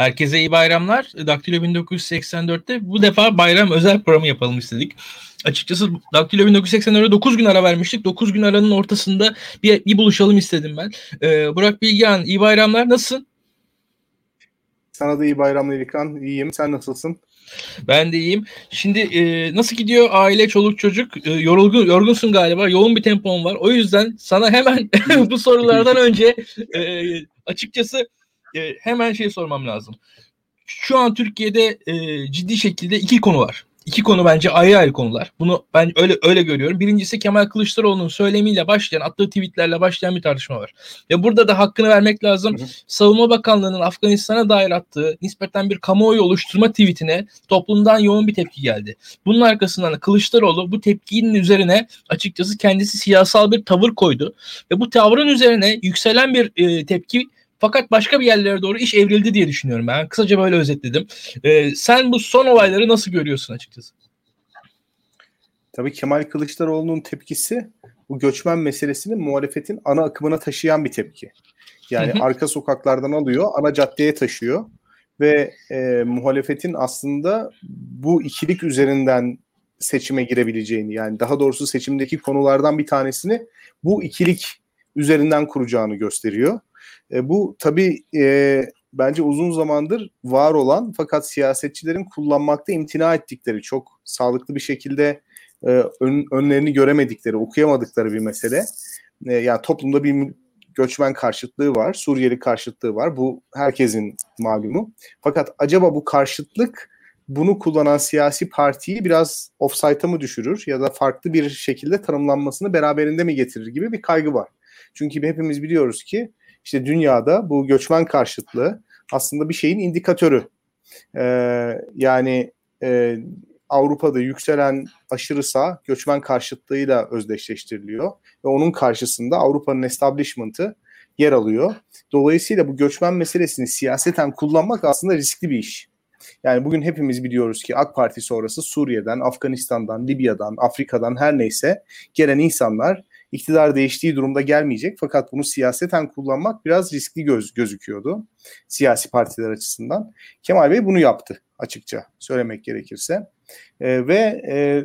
Herkese iyi bayramlar. Daktilo 1984'te bu defa bayram özel programı yapalım istedik. Açıkçası Daktilo 1984'e 9 gün ara vermiştik. 9 gün aranın ortasında bir, bir buluşalım istedim ben. Ee, Burak Bilgehan iyi bayramlar. Nasılsın? Sana da iyi bayramlar İlkan. İyiyim. Sen nasılsın? Ben de iyiyim. Şimdi e, nasıl gidiyor aile, çoluk, çocuk? E, yorulgun, yorgunsun galiba. Yoğun bir tempon var. O yüzden sana hemen bu sorulardan önce e, açıkçası e, hemen şey sormam lazım. Şu an Türkiye'de e, ciddi şekilde iki konu var. İki konu bence ayrı ayrı konular. Bunu ben öyle öyle görüyorum. Birincisi Kemal Kılıçdaroğlu'nun söylemiyle başlayan, attığı tweetlerle başlayan bir tartışma var. Ve burada da hakkını vermek lazım. Hı hı. Savunma Bakanlığı'nın Afganistan'a dair attığı nispeten bir kamuoyu oluşturma tweetine toplumdan yoğun bir tepki geldi. Bunun arkasından Kılıçdaroğlu bu tepkinin üzerine açıkçası kendisi siyasal bir tavır koydu. Ve bu tavrın üzerine yükselen bir e, tepki fakat başka bir yerlere doğru iş evrildi diye düşünüyorum ben. Kısaca böyle özetledim. Ee, sen bu son olayları nasıl görüyorsun açıkçası? Tabii Kemal Kılıçdaroğlu'nun tepkisi bu göçmen meselesini muhalefetin ana akımına taşıyan bir tepki. Yani hı hı. arka sokaklardan alıyor, ana caddeye taşıyor ve e, muhalefetin aslında bu ikilik üzerinden seçime girebileceğini yani daha doğrusu seçimdeki konulardan bir tanesini bu ikilik üzerinden kuracağını gösteriyor. E, bu tabii e, bence uzun zamandır var olan fakat siyasetçilerin kullanmakta imtina ettikleri çok sağlıklı bir şekilde e, ön, önlerini göremedikleri, okuyamadıkları bir mesele. E, yani toplumda bir göçmen karşıtlığı var, Suriyeli karşıtlığı var. Bu herkesin malumu. Fakat acaba bu karşıtlık bunu kullanan siyasi partiyi biraz offside'a mı düşürür ya da farklı bir şekilde tanımlanmasını beraberinde mi getirir gibi bir kaygı var. Çünkü hepimiz biliyoruz ki işte dünyada bu göçmen karşıtlığı aslında bir şeyin indikatörü. Ee, yani e, Avrupa'da yükselen aşırı sağ göçmen karşıtlığıyla özdeşleştiriliyor ve onun karşısında Avrupa'nın establishment'ı yer alıyor. Dolayısıyla bu göçmen meselesini siyaseten kullanmak aslında riskli bir iş. Yani bugün hepimiz biliyoruz ki AK Parti sonrası Suriye'den, Afganistan'dan, Libya'dan, Afrika'dan her neyse gelen insanlar iktidar değiştiği durumda gelmeyecek. Fakat bunu siyaseten kullanmak biraz riskli göz, gözüküyordu siyasi partiler açısından. Kemal Bey bunu yaptı açıkça söylemek gerekirse. E, ve e,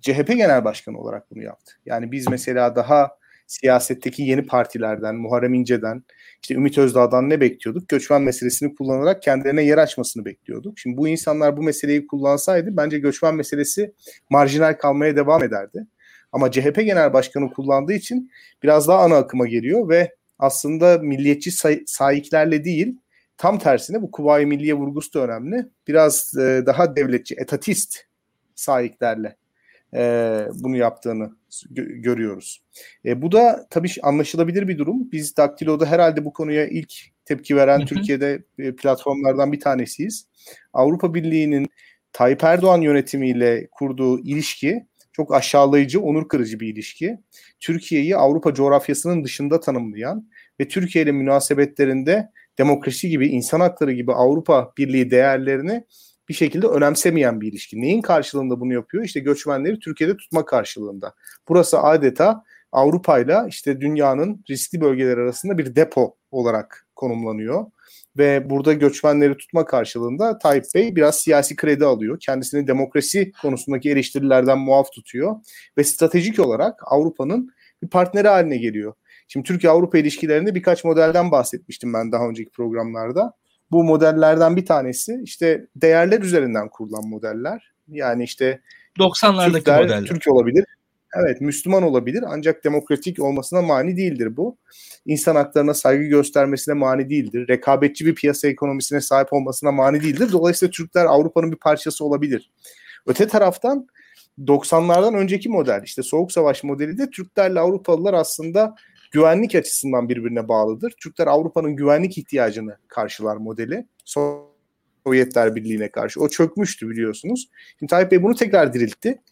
CHP Genel Başkanı olarak bunu yaptı. Yani biz mesela daha siyasetteki yeni partilerden, Muharrem İnce'den, işte Ümit Özdağ'dan ne bekliyorduk? Göçmen meselesini kullanarak kendilerine yer açmasını bekliyorduk. Şimdi bu insanlar bu meseleyi kullansaydı bence göçmen meselesi marjinal kalmaya devam ederdi. Ama CHP Genel Başkanı kullandığı için biraz daha ana akıma geliyor ve aslında milliyetçi say- sahiplerle değil tam tersine bu Kuvayi Milliye vurgusu da önemli. Biraz e, daha devletçi, etatist sahiplerle e, bunu yaptığını gö- görüyoruz. E, bu da tabii anlaşılabilir bir durum. Biz Daktilo'da herhalde bu konuya ilk tepki veren hı hı. Türkiye'de e, platformlardan bir tanesiyiz. Avrupa Birliği'nin Tayyip Erdoğan yönetimiyle kurduğu ilişki çok aşağılayıcı, onur kırıcı bir ilişki. Türkiye'yi Avrupa coğrafyasının dışında tanımlayan ve Türkiye ile münasebetlerinde demokrasi gibi, insan hakları gibi Avrupa Birliği değerlerini bir şekilde önemsemeyen bir ilişki. Neyin karşılığında bunu yapıyor? İşte göçmenleri Türkiye'de tutma karşılığında. Burası adeta Avrupa ile işte dünyanın riskli bölgeler arasında bir depo olarak konumlanıyor ve burada göçmenleri tutma karşılığında Tayyip Bey biraz siyasi kredi alıyor. Kendisini demokrasi konusundaki eleştirilerden muaf tutuyor ve stratejik olarak Avrupa'nın bir partneri haline geliyor. Şimdi Türkiye-Avrupa ilişkilerinde birkaç modelden bahsetmiştim ben daha önceki programlarda. Bu modellerden bir tanesi işte değerler üzerinden kurulan modeller. Yani işte 90'lardaki Türkler, modeller. Türk olabilir, Evet Müslüman olabilir ancak demokratik olmasına mani değildir bu. İnsan haklarına saygı göstermesine mani değildir. Rekabetçi bir piyasa ekonomisine sahip olmasına mani değildir. Dolayısıyla Türkler Avrupa'nın bir parçası olabilir. Öte taraftan 90'lardan önceki model işte Soğuk Savaş modeli de Türklerle Avrupalılar aslında güvenlik açısından birbirine bağlıdır. Türkler Avrupa'nın güvenlik ihtiyacını karşılar modeli. Sovyetler Birliği'ne karşı. O çökmüştü biliyorsunuz. Şimdi Tayyip Bey bunu tekrar diriltti.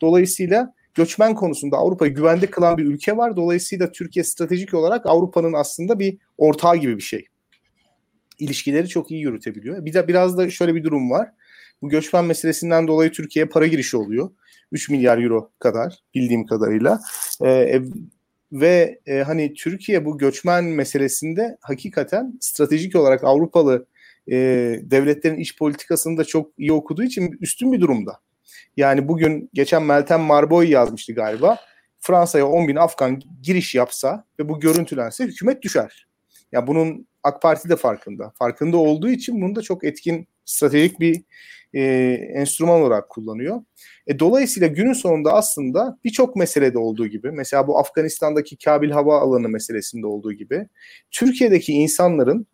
Dolayısıyla göçmen konusunda Avrupa'yı güvende kılan bir ülke var. Dolayısıyla Türkiye stratejik olarak Avrupa'nın aslında bir ortağı gibi bir şey. İlişkileri çok iyi yürütebiliyor. Bir de biraz da şöyle bir durum var. Bu göçmen meselesinden dolayı Türkiye'ye para girişi oluyor. 3 milyar euro kadar bildiğim kadarıyla. Ee, ve e, hani Türkiye bu göçmen meselesinde hakikaten stratejik olarak Avrupalı e, devletlerin iç politikasını da çok iyi okuduğu için üstün bir durumda. Yani bugün geçen Meltem Marboy yazmıştı galiba. Fransa'ya 10 bin Afgan giriş yapsa ve bu görüntülense hükümet düşer. Ya bunun AK Parti de farkında. Farkında olduğu için bunu da çok etkin stratejik bir e, enstrüman olarak kullanıyor. E, dolayısıyla günün sonunda aslında birçok meselede olduğu gibi mesela bu Afganistan'daki Kabil hava alanı meselesinde olduğu gibi Türkiye'deki insanların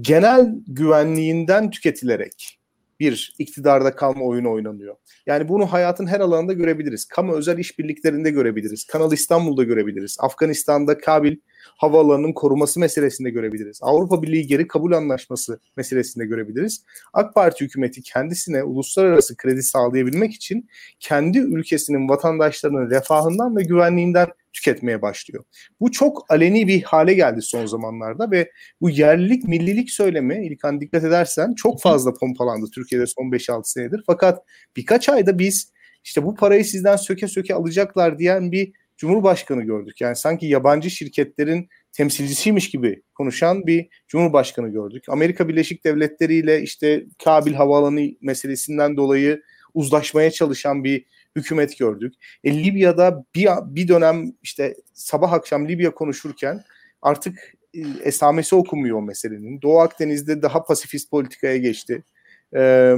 genel güvenliğinden tüketilerek bir iktidarda kalma oyunu oynanıyor. Yani bunu hayatın her alanında görebiliriz. Kamu özel işbirliklerinde görebiliriz. Kanal İstanbul'da görebiliriz. Afganistan'da Kabil havaalanının koruması meselesinde görebiliriz. Avrupa Birliği geri kabul anlaşması meselesinde görebiliriz. AK Parti hükümeti kendisine uluslararası kredi sağlayabilmek için kendi ülkesinin vatandaşlarının refahından ve güvenliğinden tüketmeye başlıyor. Bu çok aleni bir hale geldi son zamanlarda ve bu yerlilik, millilik söylemi İlkan dikkat edersen çok fazla pompalandı Türkiye'de son 5-6 senedir. Fakat birkaç ayda biz işte bu parayı sizden söke söke alacaklar diyen bir Cumhurbaşkanı gördük. Yani sanki yabancı şirketlerin temsilcisiymiş gibi konuşan bir Cumhurbaşkanı gördük. Amerika Birleşik Devletleri ile işte Kabil Havaalanı meselesinden dolayı uzlaşmaya çalışan bir hükümet gördük. E, Libya'da bir, bir dönem işte sabah akşam Libya konuşurken artık e, esamesi okumuyor o meselenin. Doğu Akdeniz'de daha pasifist politikaya geçti. Ee,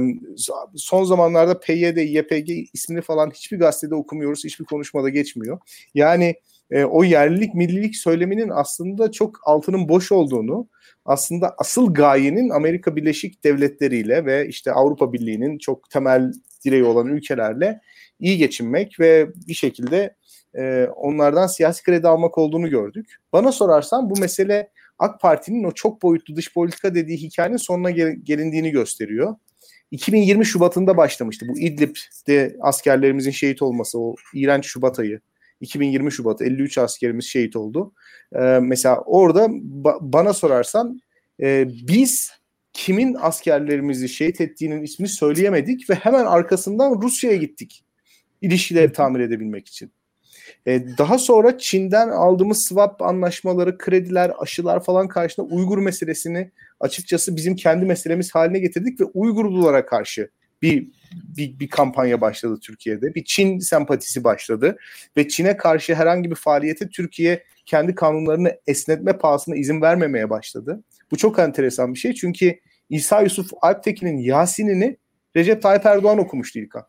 son zamanlarda PYD, YPG ismini falan hiçbir gazetede okumuyoruz, hiçbir konuşmada geçmiyor. Yani e, o yerlilik, millilik söyleminin aslında çok altının boş olduğunu, aslında asıl gayenin Amerika Birleşik Devletleri ile ve işte Avrupa Birliği'nin çok temel direği olan ülkelerle iyi geçinmek ve bir şekilde e, onlardan siyasi kredi almak olduğunu gördük. Bana sorarsan bu mesele AK Parti'nin o çok boyutlu dış politika dediği hikayenin sonuna gel- gelindiğini gösteriyor. 2020 Şubat'ında başlamıştı bu İdlib'de askerlerimizin şehit olması o iğrenç Şubat ayı. 2020 Şubat 53 askerimiz şehit oldu. Ee, mesela orada ba- bana sorarsan e, biz kimin askerlerimizi şehit ettiğinin ismini söyleyemedik ve hemen arkasından Rusya'ya gittik ilişkileri tamir edebilmek için. E, daha sonra Çin'den aldığımız swap anlaşmaları, krediler, aşılar falan karşısında Uygur meselesini açıkçası bizim kendi meselemiz haline getirdik ve Uygurlulara karşı bir, bir, bir kampanya başladı Türkiye'de. Bir Çin sempatisi başladı ve Çin'e karşı herhangi bir faaliyete Türkiye kendi kanunlarını esnetme pahasına izin vermemeye başladı. Bu çok enteresan bir şey çünkü İsa Yusuf Alptekin'in Yasin'ini Recep Tayyip Erdoğan okumuştu İlkan.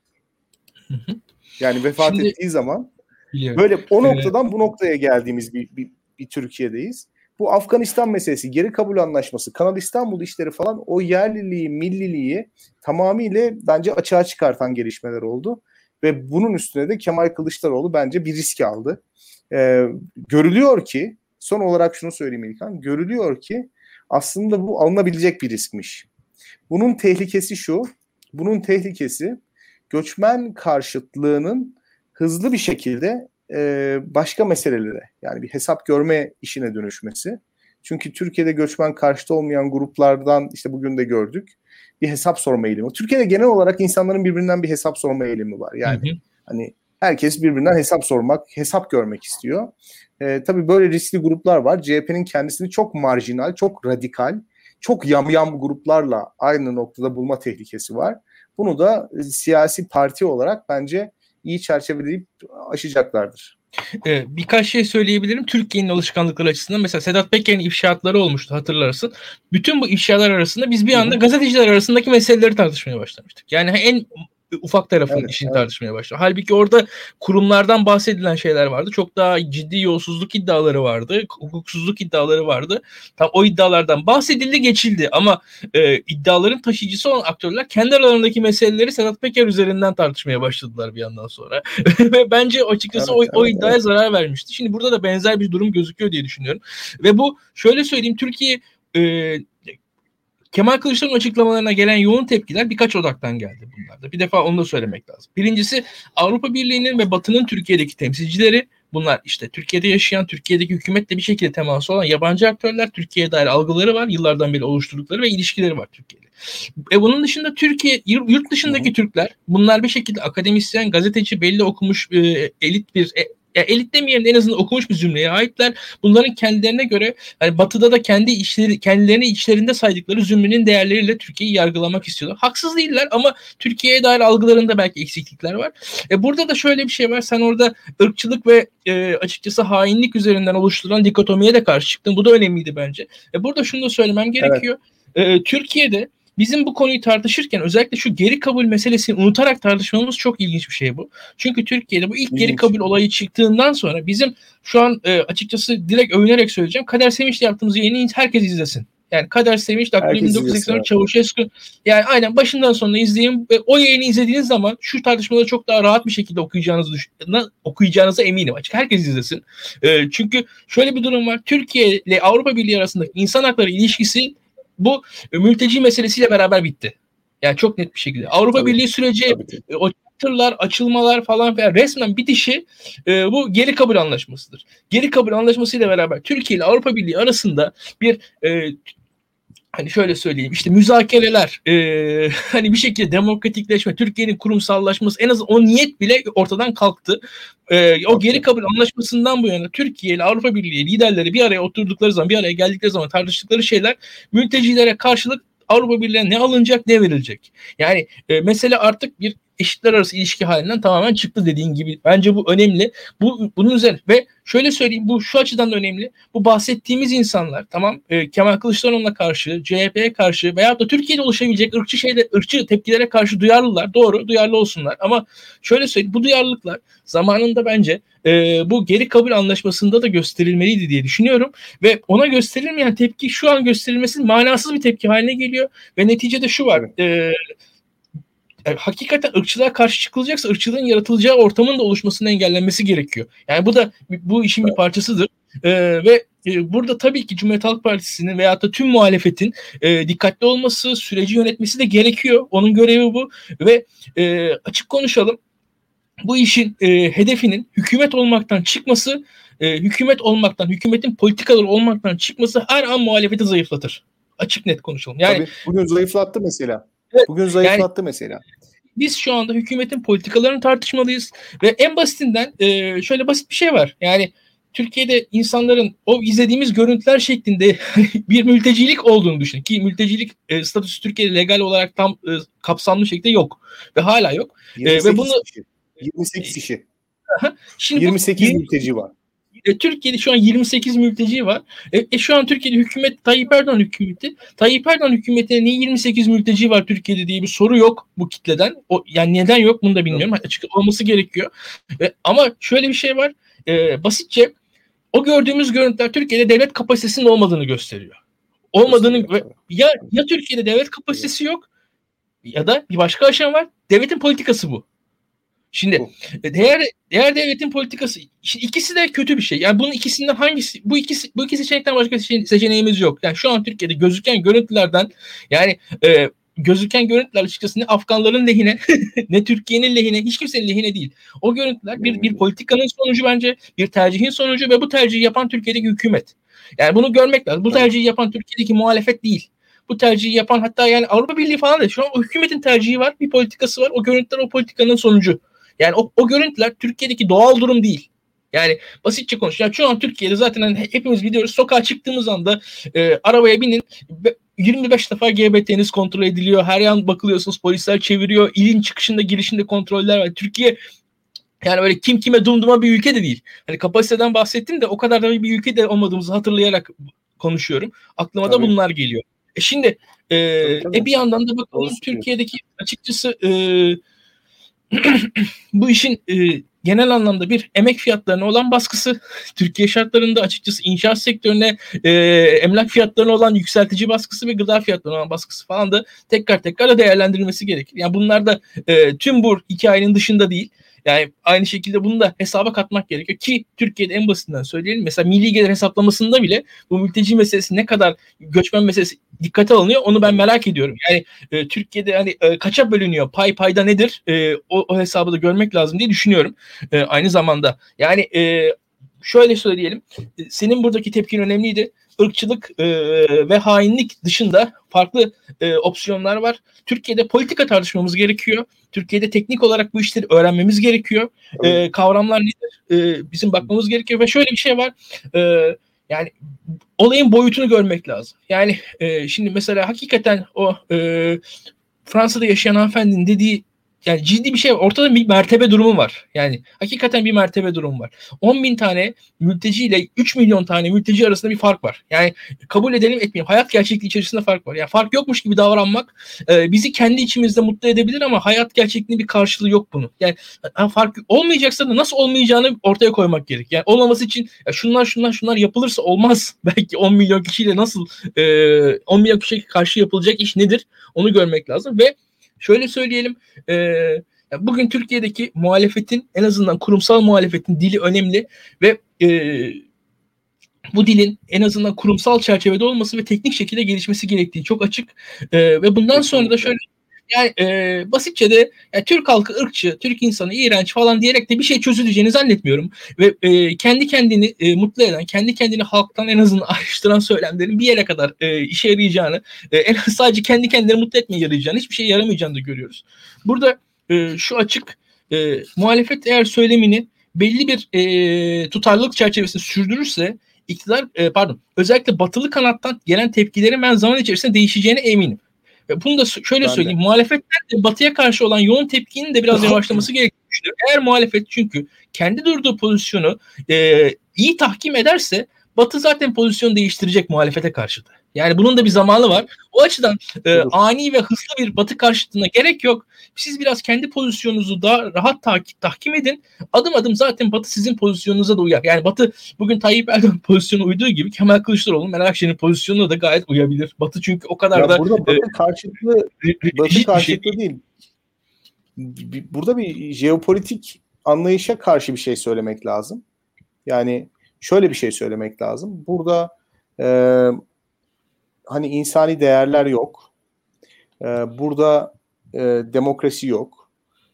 Yani vefat Şimdi, ettiği zaman biliyorum. böyle o noktadan bu noktaya geldiğimiz bir, bir, bir Türkiye'deyiz. Bu Afganistan meselesi, geri kabul anlaşması, Kanal İstanbul işleri falan o yerliliği, milliliği tamamıyla bence açığa çıkartan gelişmeler oldu. Ve bunun üstüne de Kemal Kılıçdaroğlu bence bir risk aldı. Ee, görülüyor ki, son olarak şunu söyleyeyim İlkan, görülüyor ki aslında bu alınabilecek bir riskmiş. Bunun tehlikesi şu, bunun tehlikesi göçmen karşıtlığının hızlı bir şekilde e, başka meselelere yani bir hesap görme işine dönüşmesi. Çünkü Türkiye'de göçmen karşıtı olmayan gruplardan işte bugün de gördük bir hesap sorma eğilimi. Türkiye'de genel olarak insanların birbirinden bir hesap sorma eğilimi var. Yani hı hı. hani herkes birbirinden hesap sormak, hesap görmek istiyor. E, tabii böyle riskli gruplar var. CHP'nin kendisini çok marjinal, çok radikal, çok yamyam gruplarla aynı noktada bulma tehlikesi var. Bunu da e, siyasi parti olarak bence iyi çerçeveleyip aşacaklardır. Ee, birkaç şey söyleyebilirim. Türkiye'nin alışkanlıkları açısından mesela Sedat Peker'in ifşaatları olmuştu hatırlarsın. Bütün bu ifşalar arasında biz bir anda gazeteciler arasındaki meseleleri tartışmaya başlamıştık. Yani en ufak tarafın evet, işini evet. tartışmaya başlıyor. Halbuki orada kurumlardan bahsedilen şeyler vardı. Çok daha ciddi yolsuzluk iddiaları vardı. Hukuksuzluk iddiaları vardı. Tam o iddialardan bahsedildi geçildi ama e, iddiaların taşıyıcısı olan aktörler kendi aralarındaki meseleleri Sedat Peker üzerinden tartışmaya başladılar bir yandan sonra. Ve bence açıkçası evet, o, o iddiaya evet. zarar vermişti. Şimdi burada da benzer bir durum gözüküyor diye düşünüyorum. Ve bu şöyle söyleyeyim Türkiye e, Kemal Kılıçdaroğlu'nun açıklamalarına gelen yoğun tepkiler birkaç odaktan geldi bunlarda. Bir defa onu da söylemek lazım. Birincisi Avrupa Birliği'nin ve Batı'nın Türkiye'deki temsilcileri bunlar işte Türkiye'de yaşayan, Türkiye'deki hükümetle bir şekilde teması olan yabancı aktörler, Türkiye'ye dair algıları var, yıllardan beri oluşturdukları ve ilişkileri var Türkiye'de. E bunun dışında Türkiye, yurt dışındaki. Türkler, bunlar bir şekilde akademisyen, gazeteci, belli okumuş e, elit bir e, ya elit demeyelim en azından okumuş bir zümreye aitler. Bunların kendilerine göre yani batıda da kendi işleri kendilerini içlerinde saydıkları zümrenin değerleriyle Türkiye'yi yargılamak istiyorlar. Haksız değiller ama Türkiye'ye dair algılarında belki eksiklikler var. E burada da şöyle bir şey var. Sen orada ırkçılık ve e, açıkçası hainlik üzerinden oluşturulan dikotomiye de karşı çıktın. Bu da önemliydi bence. E burada şunu da söylemem gerekiyor. Evet. E, Türkiye'de Bizim bu konuyu tartışırken özellikle şu geri kabul meselesini unutarak tartışmamız çok ilginç bir şey bu. Çünkü Türkiye'de bu ilk ilginç. geri kabul olayı çıktığından sonra bizim şu an e, açıkçası direkt övünerek söyleyeceğim. Kader Sevinç'le yaptığımız yayını herkes izlesin. Yani Kader Sevinç, Daklo 1984 Çavuşescu. Yani aynen başından sonuna izleyin. Ve o yayını izlediğiniz zaman şu tartışmaları çok daha rahat bir şekilde okuyacağınızı okuyacağınıza eminim açık. Herkes izlesin. E, çünkü şöyle bir durum var. Türkiye ile Avrupa Birliği arasındaki insan hakları ilişkisi bu mülteci meselesiyle beraber bitti. Yani çok net bir şekilde. Avrupa tabii, Birliği süreci tabii. o tırlar, açılmalar falan filan resmen bitişi e, bu geri kabul anlaşmasıdır. Geri kabul anlaşmasıyla beraber Türkiye ile Avrupa Birliği arasında bir e, hani şöyle söyleyeyim işte müzakereler e, hani bir şekilde demokratikleşme Türkiye'nin kurumsallaşması en az o niyet bile ortadan kalktı. E, o geri kabul anlaşmasından bu yana Türkiye ile Avrupa Birliği liderleri bir araya oturdukları zaman bir araya geldikleri zaman tartıştıkları şeyler mültecilere karşılık Avrupa Birliği'ne ne alınacak ne verilecek. Yani e, mesele artık bir eşitler arası ilişki halinden tamamen çıktı dediğin gibi. Bence bu önemli. Bu bunun üzerine ve şöyle söyleyeyim bu şu açıdan da önemli. Bu bahsettiğimiz insanlar tamam e, Kemal Kılıçdaroğlu'na karşı, CHP'ye karşı veya da Türkiye'de oluşabilecek ırkçı şeyde ırkçı tepkilere karşı duyarlılar. Doğru, duyarlı olsunlar. Ama şöyle söyleyeyim bu duyarlılıklar zamanında bence e, bu geri kabul anlaşmasında da gösterilmeliydi diye düşünüyorum ve ona gösterilmeyen tepki şu an gösterilmesi manasız bir tepki haline geliyor ve neticede şu var. E, yani hakikaten ırkçılığa karşı çıkılacaksa ırkçılığın yaratılacağı ortamın da oluşmasının engellenmesi gerekiyor. Yani bu da bu işin bir parçasıdır. Ee, ve e, burada tabii ki Cumhuriyet Halk Partisi'nin veya da tüm muhalefetin e, dikkatli olması, süreci yönetmesi de gerekiyor. Onun görevi bu ve e, açık konuşalım. Bu işin e, hedefinin hükümet olmaktan çıkması, e, hükümet olmaktan, hükümetin politikaları olmaktan çıkması her an muhalefeti zayıflatır. Açık net konuşalım. Yani Tabii, bugün zayıflattı mesela. Bugün zayıflattı yani, mesela. Biz şu anda hükümetin politikalarını tartışmalıyız ve en basitinden e, şöyle basit bir şey var. Yani Türkiye'de insanların o izlediğimiz görüntüler şeklinde bir mültecilik olduğunu düşünün ki mültecilik e, statüsü Türkiye'de legal olarak tam e, kapsamlı şekilde yok ve hala yok. E, ve bunu kişi. 28 kişi. Şimdi 28 bu, mülteci var. E, Türkiye'de şu an 28 mülteci var. E, e, şu an Türkiye'de hükümet Tayyip Erdoğan hükümeti. Tayyip Erdoğan hükümetine niye 28 mülteci var Türkiye'de diye bir soru yok bu kitleden. O, yani neden yok bunu da bilmiyorum. Açık olması gerekiyor. E, ama şöyle bir şey var. E, basitçe o gördüğümüz görüntüler Türkiye'de devlet kapasitesinin olmadığını gösteriyor. Olmadığını ya ya Türkiye'de devlet kapasitesi yok ya da bir başka aşama var. Devletin politikası bu. Şimdi e, değer değer devletin politikası şimdi ikisi de kötü bir şey. Yani bunun ikisinden hangisi bu ikisi bu iki seçenekten başka seçeneğimiz yok. Yani şu an Türkiye'de gözüken görüntülerden yani e, gözüken görüntüler açıkçası ne Afganların lehine ne Türkiye'nin lehine hiç kimsenin lehine değil. O görüntüler bir, bir politikanın sonucu bence bir tercihin sonucu ve bu tercihi yapan Türkiye'deki hükümet. Yani bunu görmek lazım. Bu tercihi yapan Türkiye'deki muhalefet değil bu tercihi yapan hatta yani Avrupa Birliği falan da şu an o hükümetin tercihi var bir politikası var o görüntüler o politikanın sonucu. Yani o, o görüntüler Türkiye'deki doğal durum değil. Yani basitçe konuş. Yani şu an Türkiye'de zaten hani hepimiz biliyoruz. Sokağa çıktığımız anda e, arabaya binin 25 defa GBT'niz kontrol ediliyor. Her yan bakılıyorsunuz. Polisler çeviriyor. İlin çıkışında girişinde kontroller var. Türkiye yani böyle kim kime dumduma bir ülke de değil. Hani kapasiteden bahsettim de o kadar da bir ülke de olmadığımızı hatırlayarak konuşuyorum. Aklıma tabii. da bunlar geliyor. E şimdi e, e bir yandan da bakalım Türkiye'deki açıkçası e, bu işin e, genel anlamda bir emek fiyatlarına olan baskısı, Türkiye şartlarında açıkçası inşaat sektörüne e, emlak fiyatlarına olan yükseltici baskısı ve gıda fiyatlarına olan baskısı falan da tekrar tekrar değerlendirilmesi gerekir. Yani bunlar da e, tüm bu hikayenin dışında değil. Yani aynı şekilde bunu da hesaba katmak gerekiyor ki Türkiye'de en basitinden söyleyelim. Mesela milli gelir hesaplamasında bile bu mülteci meselesi ne kadar göçmen meselesi dikkate alınıyor onu ben merak ediyorum. Yani e, Türkiye'de hani e, kaça bölünüyor? Pay payda nedir? E, o, o hesabı da görmek lazım diye düşünüyorum. E, aynı zamanda yani e, şöyle söyleyelim. Senin buradaki tepkin önemliydi. Irkçılık e, ve hainlik dışında farklı e, opsiyonlar var. Türkiye'de politika tartışmamız gerekiyor. Türkiye'de teknik olarak bu işleri öğrenmemiz gerekiyor. E, kavramlar nedir? E, bizim bakmamız gerekiyor ve şöyle bir şey var. E, yani olayın boyutunu görmek lazım. Yani e, şimdi mesela hakikaten o e, Fransa'da yaşayan hanımefendinin dediği yani ciddi bir şey ortada bir mertebe durumu var. Yani hakikaten bir mertebe durumu var. 10 bin tane mülteci ile 3 milyon tane mülteci arasında bir fark var. Yani kabul edelim etmeyelim. Hayat gerçekliği içerisinde fark var. Yani fark yokmuş gibi davranmak e, bizi kendi içimizde mutlu edebilir ama hayat gerçekliğinin bir karşılığı yok bunun. Yani fark olmayacaksa da nasıl olmayacağını ortaya koymak gerek. Yani olmaması için ya şunlar şunlar şunlar yapılırsa olmaz. Belki 10 milyon kişiyle nasıl e, 10 milyon kişiye karşı yapılacak iş nedir? Onu görmek lazım ve şöyle söyleyelim e, bugün Türkiye'deki muhalefetin en azından kurumsal muhalefetin dili önemli ve e, bu dilin en azından kurumsal çerçevede olması ve teknik şekilde gelişmesi gerektiği çok açık. E, ve bundan sonra da şöyle yani e, basitçe de yani Türk halkı ırkçı, Türk insanı iğrenç falan diyerek de bir şey çözüleceğini zannetmiyorum. Ve e, kendi kendini e, mutlu eden, kendi kendini halktan en azından ayrıştıran söylemlerin bir yere kadar e, işe yarayacağını, e, en az sadece kendi kendini mutlu etmeye yarayacağını, hiçbir şey yaramayacağını da görüyoruz. Burada e, şu açık, e, muhalefet eğer söylemini belli bir e, tutarlılık çerçevesinde sürdürürse iktidar e, pardon özellikle batılı kanattan gelen tepkilerin ben zaman içerisinde değişeceğine eminim. Bunu da şöyle ben söyleyeyim. De. Muhalefetten de batıya karşı olan yoğun tepkinin de biraz yavaşlaması gerektiğini düşünüyorum. Eğer muhalefet çünkü kendi durduğu pozisyonu e, iyi tahkim ederse Batı zaten pozisyon değiştirecek muhalefete karşı da. Yani bunun da bir zamanı var. O açıdan e, ani ve hızlı bir batı karşıtına gerek yok. Siz biraz kendi pozisyonunuzu daha rahat takip, tahkim edin. Adım adım zaten batı sizin pozisyonunuza da uyar. Yani batı bugün Tayyip Erdoğan pozisyonu uyduğu gibi Kemal Kılıçdaroğlu Meral Akşener'in pozisyonuna da gayet uyabilir. Batı çünkü o kadar ya da... Burada batı e, karşıtlığı, batı karşıtlığı şey değil. Burada bir jeopolitik anlayışa karşı bir şey söylemek lazım. Yani şöyle bir şey söylemek lazım. Burada e, hani insani değerler yok. E, burada e, demokrasi yok.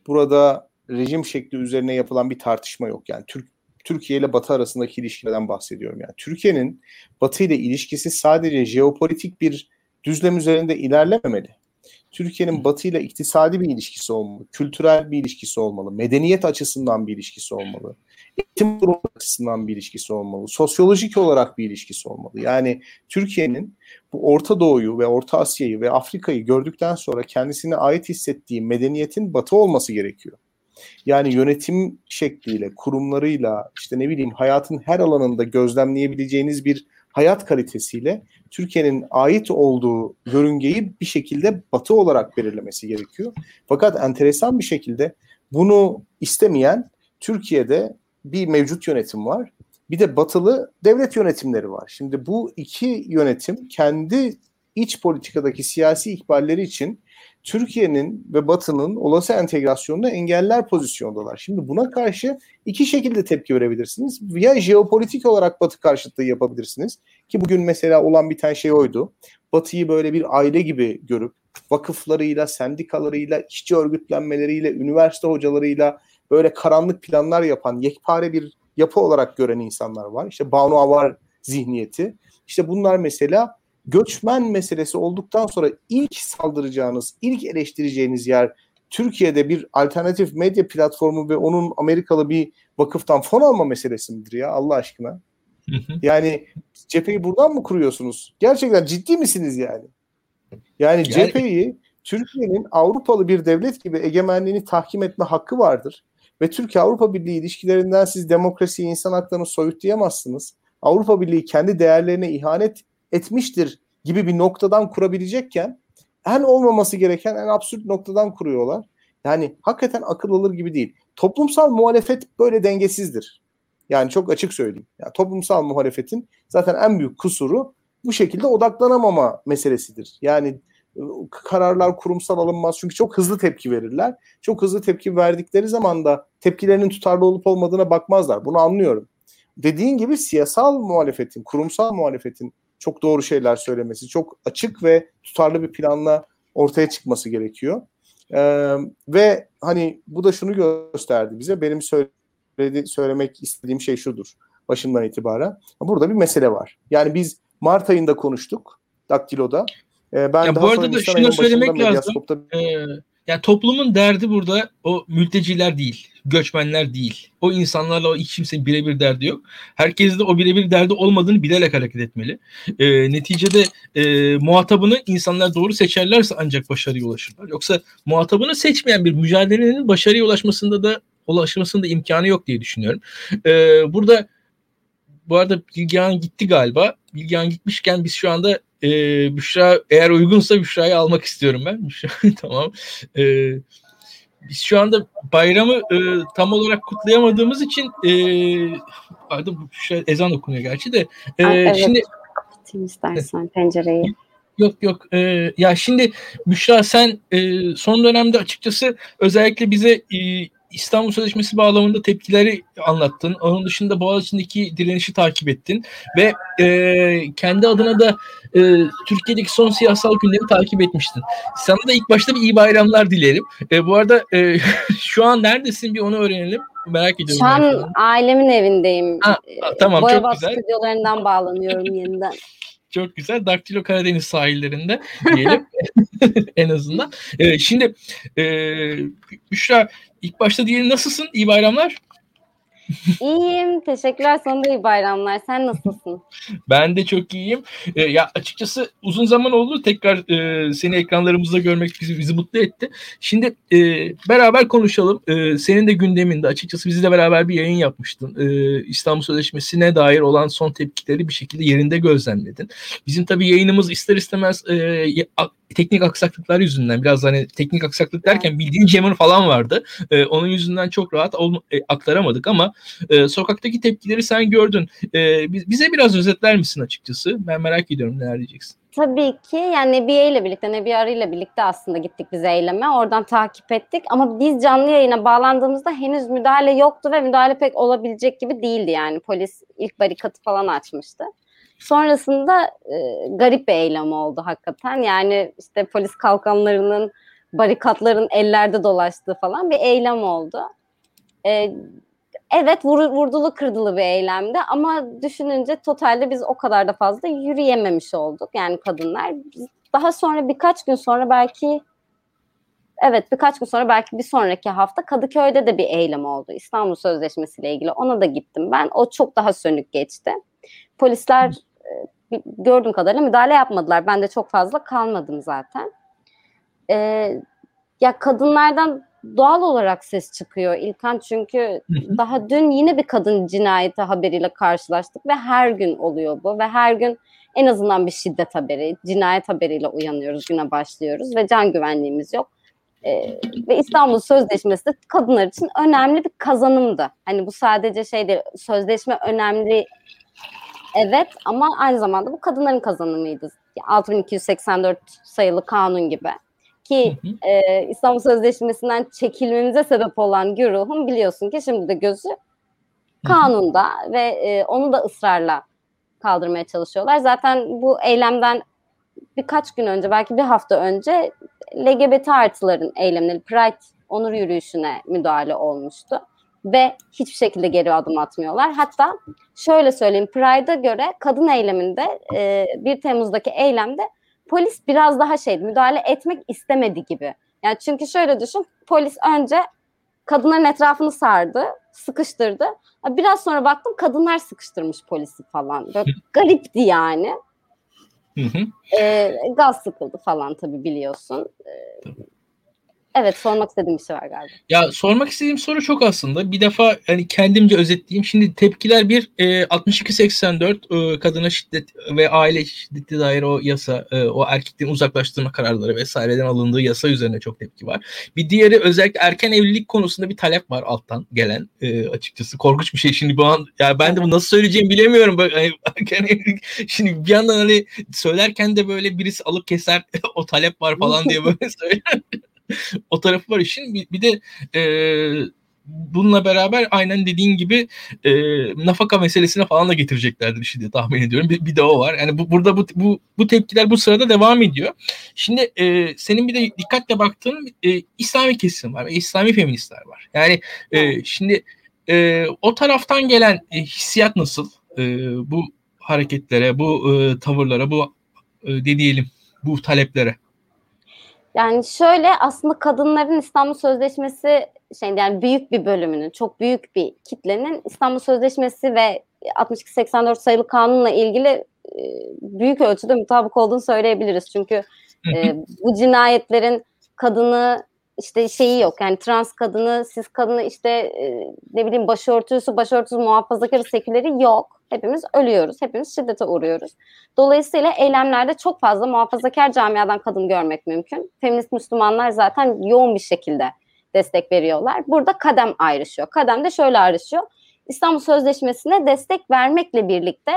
Burada rejim şekli üzerine yapılan bir tartışma yok. Yani Türk Türkiye ile Batı arasındaki ilişkilerden bahsediyorum. Yani Türkiye'nin Batı ile ilişkisi sadece jeopolitik bir düzlem üzerinde ilerlememeli. Türkiye'nin Batı ile iktisadi bir ilişkisi olmalı, kültürel bir ilişkisi olmalı, medeniyet açısından bir ilişkisi olmalı eğitim durumu açısından bir ilişkisi olmalı. Sosyolojik olarak bir ilişkisi olmalı. Yani Türkiye'nin bu Orta Doğu'yu ve Orta Asya'yı ve Afrika'yı gördükten sonra kendisine ait hissettiği medeniyetin batı olması gerekiyor. Yani yönetim şekliyle, kurumlarıyla, işte ne bileyim hayatın her alanında gözlemleyebileceğiniz bir hayat kalitesiyle Türkiye'nin ait olduğu yörüngeyi bir şekilde batı olarak belirlemesi gerekiyor. Fakat enteresan bir şekilde bunu istemeyen Türkiye'de bir mevcut yönetim var. Bir de batılı devlet yönetimleri var. Şimdi bu iki yönetim kendi iç politikadaki siyasi ihballeri için Türkiye'nin ve Batı'nın olası entegrasyonunu engeller pozisyondalar. Şimdi buna karşı iki şekilde tepki verebilirsiniz. Ya jeopolitik olarak Batı karşıtlığı yapabilirsiniz ki bugün mesela olan bir tane şey oydu. Batı'yı böyle bir aile gibi görüp vakıflarıyla, sendikalarıyla, işçi örgütlenmeleriyle, üniversite hocalarıyla böyle karanlık planlar yapan yekpare bir yapı olarak gören insanlar var. İşte Banu Avar zihniyeti. İşte bunlar mesela göçmen meselesi olduktan sonra ilk saldıracağınız, ilk eleştireceğiniz yer Türkiye'de bir alternatif medya platformu ve onun Amerikalı bir vakıftan fon alma meselesi midir ya Allah aşkına? Yani cepheyi buradan mı kuruyorsunuz? Gerçekten ciddi misiniz yani? Yani, cepheyi Türkiye'nin Avrupalı bir devlet gibi egemenliğini tahkim etme hakkı vardır. Ve Türkiye-Avrupa Birliği ilişkilerinden siz demokrasiyi, insan haklarını soyutlayamazsınız. Avrupa Birliği kendi değerlerine ihanet etmiştir gibi bir noktadan kurabilecekken en olmaması gereken en absürt noktadan kuruyorlar. Yani hakikaten akıl alır gibi değil. Toplumsal muhalefet böyle dengesizdir. Yani çok açık söyleyeyim. Yani toplumsal muhalefetin zaten en büyük kusuru bu şekilde odaklanamama meselesidir. Yani kararlar kurumsal alınmaz çünkü çok hızlı tepki verirler. Çok hızlı tepki verdikleri zaman da tepkilerinin tutarlı olup olmadığına bakmazlar. Bunu anlıyorum. Dediğin gibi siyasal muhalefetin, kurumsal muhalefetin çok doğru şeyler söylemesi, çok açık ve tutarlı bir planla ortaya çıkması gerekiyor. Ee, ve hani bu da şunu gösterdi bize. Benim söyledi, söylemek istediğim şey şudur başından itibaren. Burada bir mesele var. Yani biz Mart ayında konuştuk Daktilo'da. Ee, ben ya daha bu arada da şunu söylemek lazım. Ee, yani toplumun derdi burada o mülteciler değil, göçmenler değil. O insanlarla o hiç kimsenin birebir derdi yok. Herkes de o birebir derdi olmadığını bilerek hareket etmeli. E, neticede e, muhatabını insanlar doğru seçerlerse ancak başarıya ulaşırlar. Yoksa muhatabını seçmeyen bir mücadelenin başarıya ulaşmasında da ulaşmasında imkanı yok diye düşünüyorum. E, burada bu arada Bilgehan gitti galiba. Bilgehan gitmişken biz şu anda e, Büşra eğer uygunsa Büşra'yı almak istiyorum ben. Büşra tamam. E, biz şu anda bayramı e, tam olarak kutlayamadığımız için e, pardon Büşra ezan okunuyor gerçi de. E, Ay, evet. Şimdi kapatayım istersen pencereyi. Yok yok. E, ya şimdi Büşra sen e, son dönemde açıkçası özellikle bize e, İstanbul Sözleşmesi bağlamında tepkileri anlattın. Onun dışında Boğaziçi'ndeki direnişi takip ettin. Ve e, kendi adına da e, Türkiye'deki son siyasal gündemi takip etmiştin. Sana da ilk başta bir iyi bayramlar dilerim. E, bu arada e, şu an neredesin bir onu öğrenelim. Merak ediyorum. Şu an ailemin evindeyim. Ha, tamam Boya çok güzel. stüdyolarından bağlanıyorum yeniden. Çok güzel. Daktilo Karadeniz sahillerinde diyelim en azından. Evet, şimdi e, Büşra ilk başta diyelim nasılsın? İyi bayramlar. İyiyim. Teşekkürler. Sana da iyi bayramlar. Sen nasılsın? ben de çok iyiyim. E, ya açıkçası uzun zaman oldu. Tekrar e, seni ekranlarımızda görmek bizi, bizi mutlu etti. Şimdi e, beraber konuşalım. E, senin de gündeminde açıkçası bizle beraber bir yayın yapmıştın. E, İstanbul Sözleşmesi'ne dair olan son tepkileri bir şekilde yerinde gözlemledin. Bizim tabii yayınımız ister istemez e, teknik aksaklıklar yüzünden biraz hani teknik aksaklık derken bildiğin Cem'in falan vardı. E, onun yüzünden çok rahat ol, e, aktaramadık ama e, sokaktaki tepkileri sen gördün. E, bize biraz özetler misin açıkçası? Ben merak ediyorum neler diyeceksin. Tabii ki yani Nebiye ile birlikte, Nebiye Arı ile birlikte aslında gittik biz eyleme. Oradan takip ettik ama biz canlı yayına bağlandığımızda henüz müdahale yoktu ve müdahale pek olabilecek gibi değildi yani. Polis ilk barikatı falan açmıştı. Sonrasında e, garip bir eylem oldu hakikaten. Yani işte polis kalkanlarının barikatların ellerde dolaştığı falan bir eylem oldu. E, evet vur, vurdulu kırdılı bir eylemdi ama düşününce totalde biz o kadar da fazla yürüyememiş olduk yani kadınlar. Daha sonra birkaç gün sonra belki evet birkaç gün sonra belki bir sonraki hafta Kadıköy'de de bir eylem oldu. İstanbul Sözleşmesi ile ilgili ona da gittim ben. O çok daha sönük geçti. Polisler gördüğüm kadarıyla müdahale yapmadılar. Ben de çok fazla kalmadım zaten. Ee, ya kadınlardan doğal olarak ses çıkıyor İlkan çünkü daha dün yine bir kadın cinayeti haberiyle karşılaştık ve her gün oluyor bu ve her gün en azından bir şiddet haberi, cinayet haberiyle uyanıyoruz, güne başlıyoruz ve can güvenliğimiz yok. Ee, ve İstanbul Sözleşmesi de kadınlar için önemli bir kazanımdı. Hani bu sadece şey değil, sözleşme önemli Evet ama aynı zamanda bu kadınların kazanımıydı. 6284 sayılı kanun gibi. Ki E, İstanbul Sözleşmesi'nden çekilmemize sebep olan güruhun biliyorsun ki şimdi de gözü kanunda ve e, onu da ısrarla kaldırmaya çalışıyorlar. Zaten bu eylemden birkaç gün önce belki bir hafta önce LGBT artıların eylemleri Pride onur yürüyüşüne müdahale olmuştu ve hiçbir şekilde geri adım atmıyorlar. Hatta şöyle söyleyeyim Pride'a göre kadın eyleminde e, 1 Temmuz'daki eylemde polis biraz daha şey müdahale etmek istemedi gibi. Yani çünkü şöyle düşün polis önce kadınların etrafını sardı, sıkıştırdı. Biraz sonra baktım kadınlar sıkıştırmış polisi falan. Böyle garipti yani. Hı hı. E, gaz sıkıldı falan tabii biliyorsun. E, Evet sormak istediğim bir şey var galiba. Ya sormak istediğim soru çok aslında. Bir defa hani kendimce özetleyeyim. Şimdi tepkiler bir e, 62-84 e, kadına şiddet ve aile şiddeti dair o yasa, e, o erkeklerin uzaklaştırma kararları vesaireden alındığı yasa üzerine çok tepki var. Bir diğeri özellikle erken evlilik konusunda bir talep var alttan gelen e, açıkçası. Korkunç bir şey şimdi bu an. Ya ben de bu nasıl söyleyeceğimi bilemiyorum. Böyle, hani, erken evlilik. Şimdi bir yandan hani söylerken de böyle birisi alıp keser o talep var falan diye böyle söyler o tarafı var işin. Bir, bir de e, bununla beraber aynen dediğin gibi e, nafaka meselesine falan da getireceklerdir işi diye tahmin ediyorum. Bir, bir de o var. Yani bu, burada bu, bu, bu tepkiler bu sırada devam ediyor. Şimdi e, senin bir de dikkatle baktığın e, İslami kesim var ve İslami feministler var. Yani e, şimdi e, o taraftan gelen e, hissiyat nasıl? E, bu hareketlere, bu e, tavırlara, bu e, ne diyelim, bu taleplere? Yani şöyle aslında kadınların İstanbul Sözleşmesi şey yani büyük bir bölümünün, çok büyük bir kitlenin İstanbul Sözleşmesi ve 62-84 sayılı kanunla ilgili e, büyük ölçüde mutabık olduğunu söyleyebiliriz. Çünkü e, bu cinayetlerin kadını işte şeyi yok. Yani trans kadını, siz kadını işte e, ne bileyim başörtüsü, başörtüsü muhafazakarı, seküleri yok. Hepimiz ölüyoruz. Hepimiz şiddete uğruyoruz. Dolayısıyla eylemlerde çok fazla muhafazakar camiadan kadın görmek mümkün. Feminist Müslümanlar zaten yoğun bir şekilde destek veriyorlar. Burada kadem ayrışıyor. Kadem de şöyle ayrışıyor. İstanbul Sözleşmesi'ne destek vermekle birlikte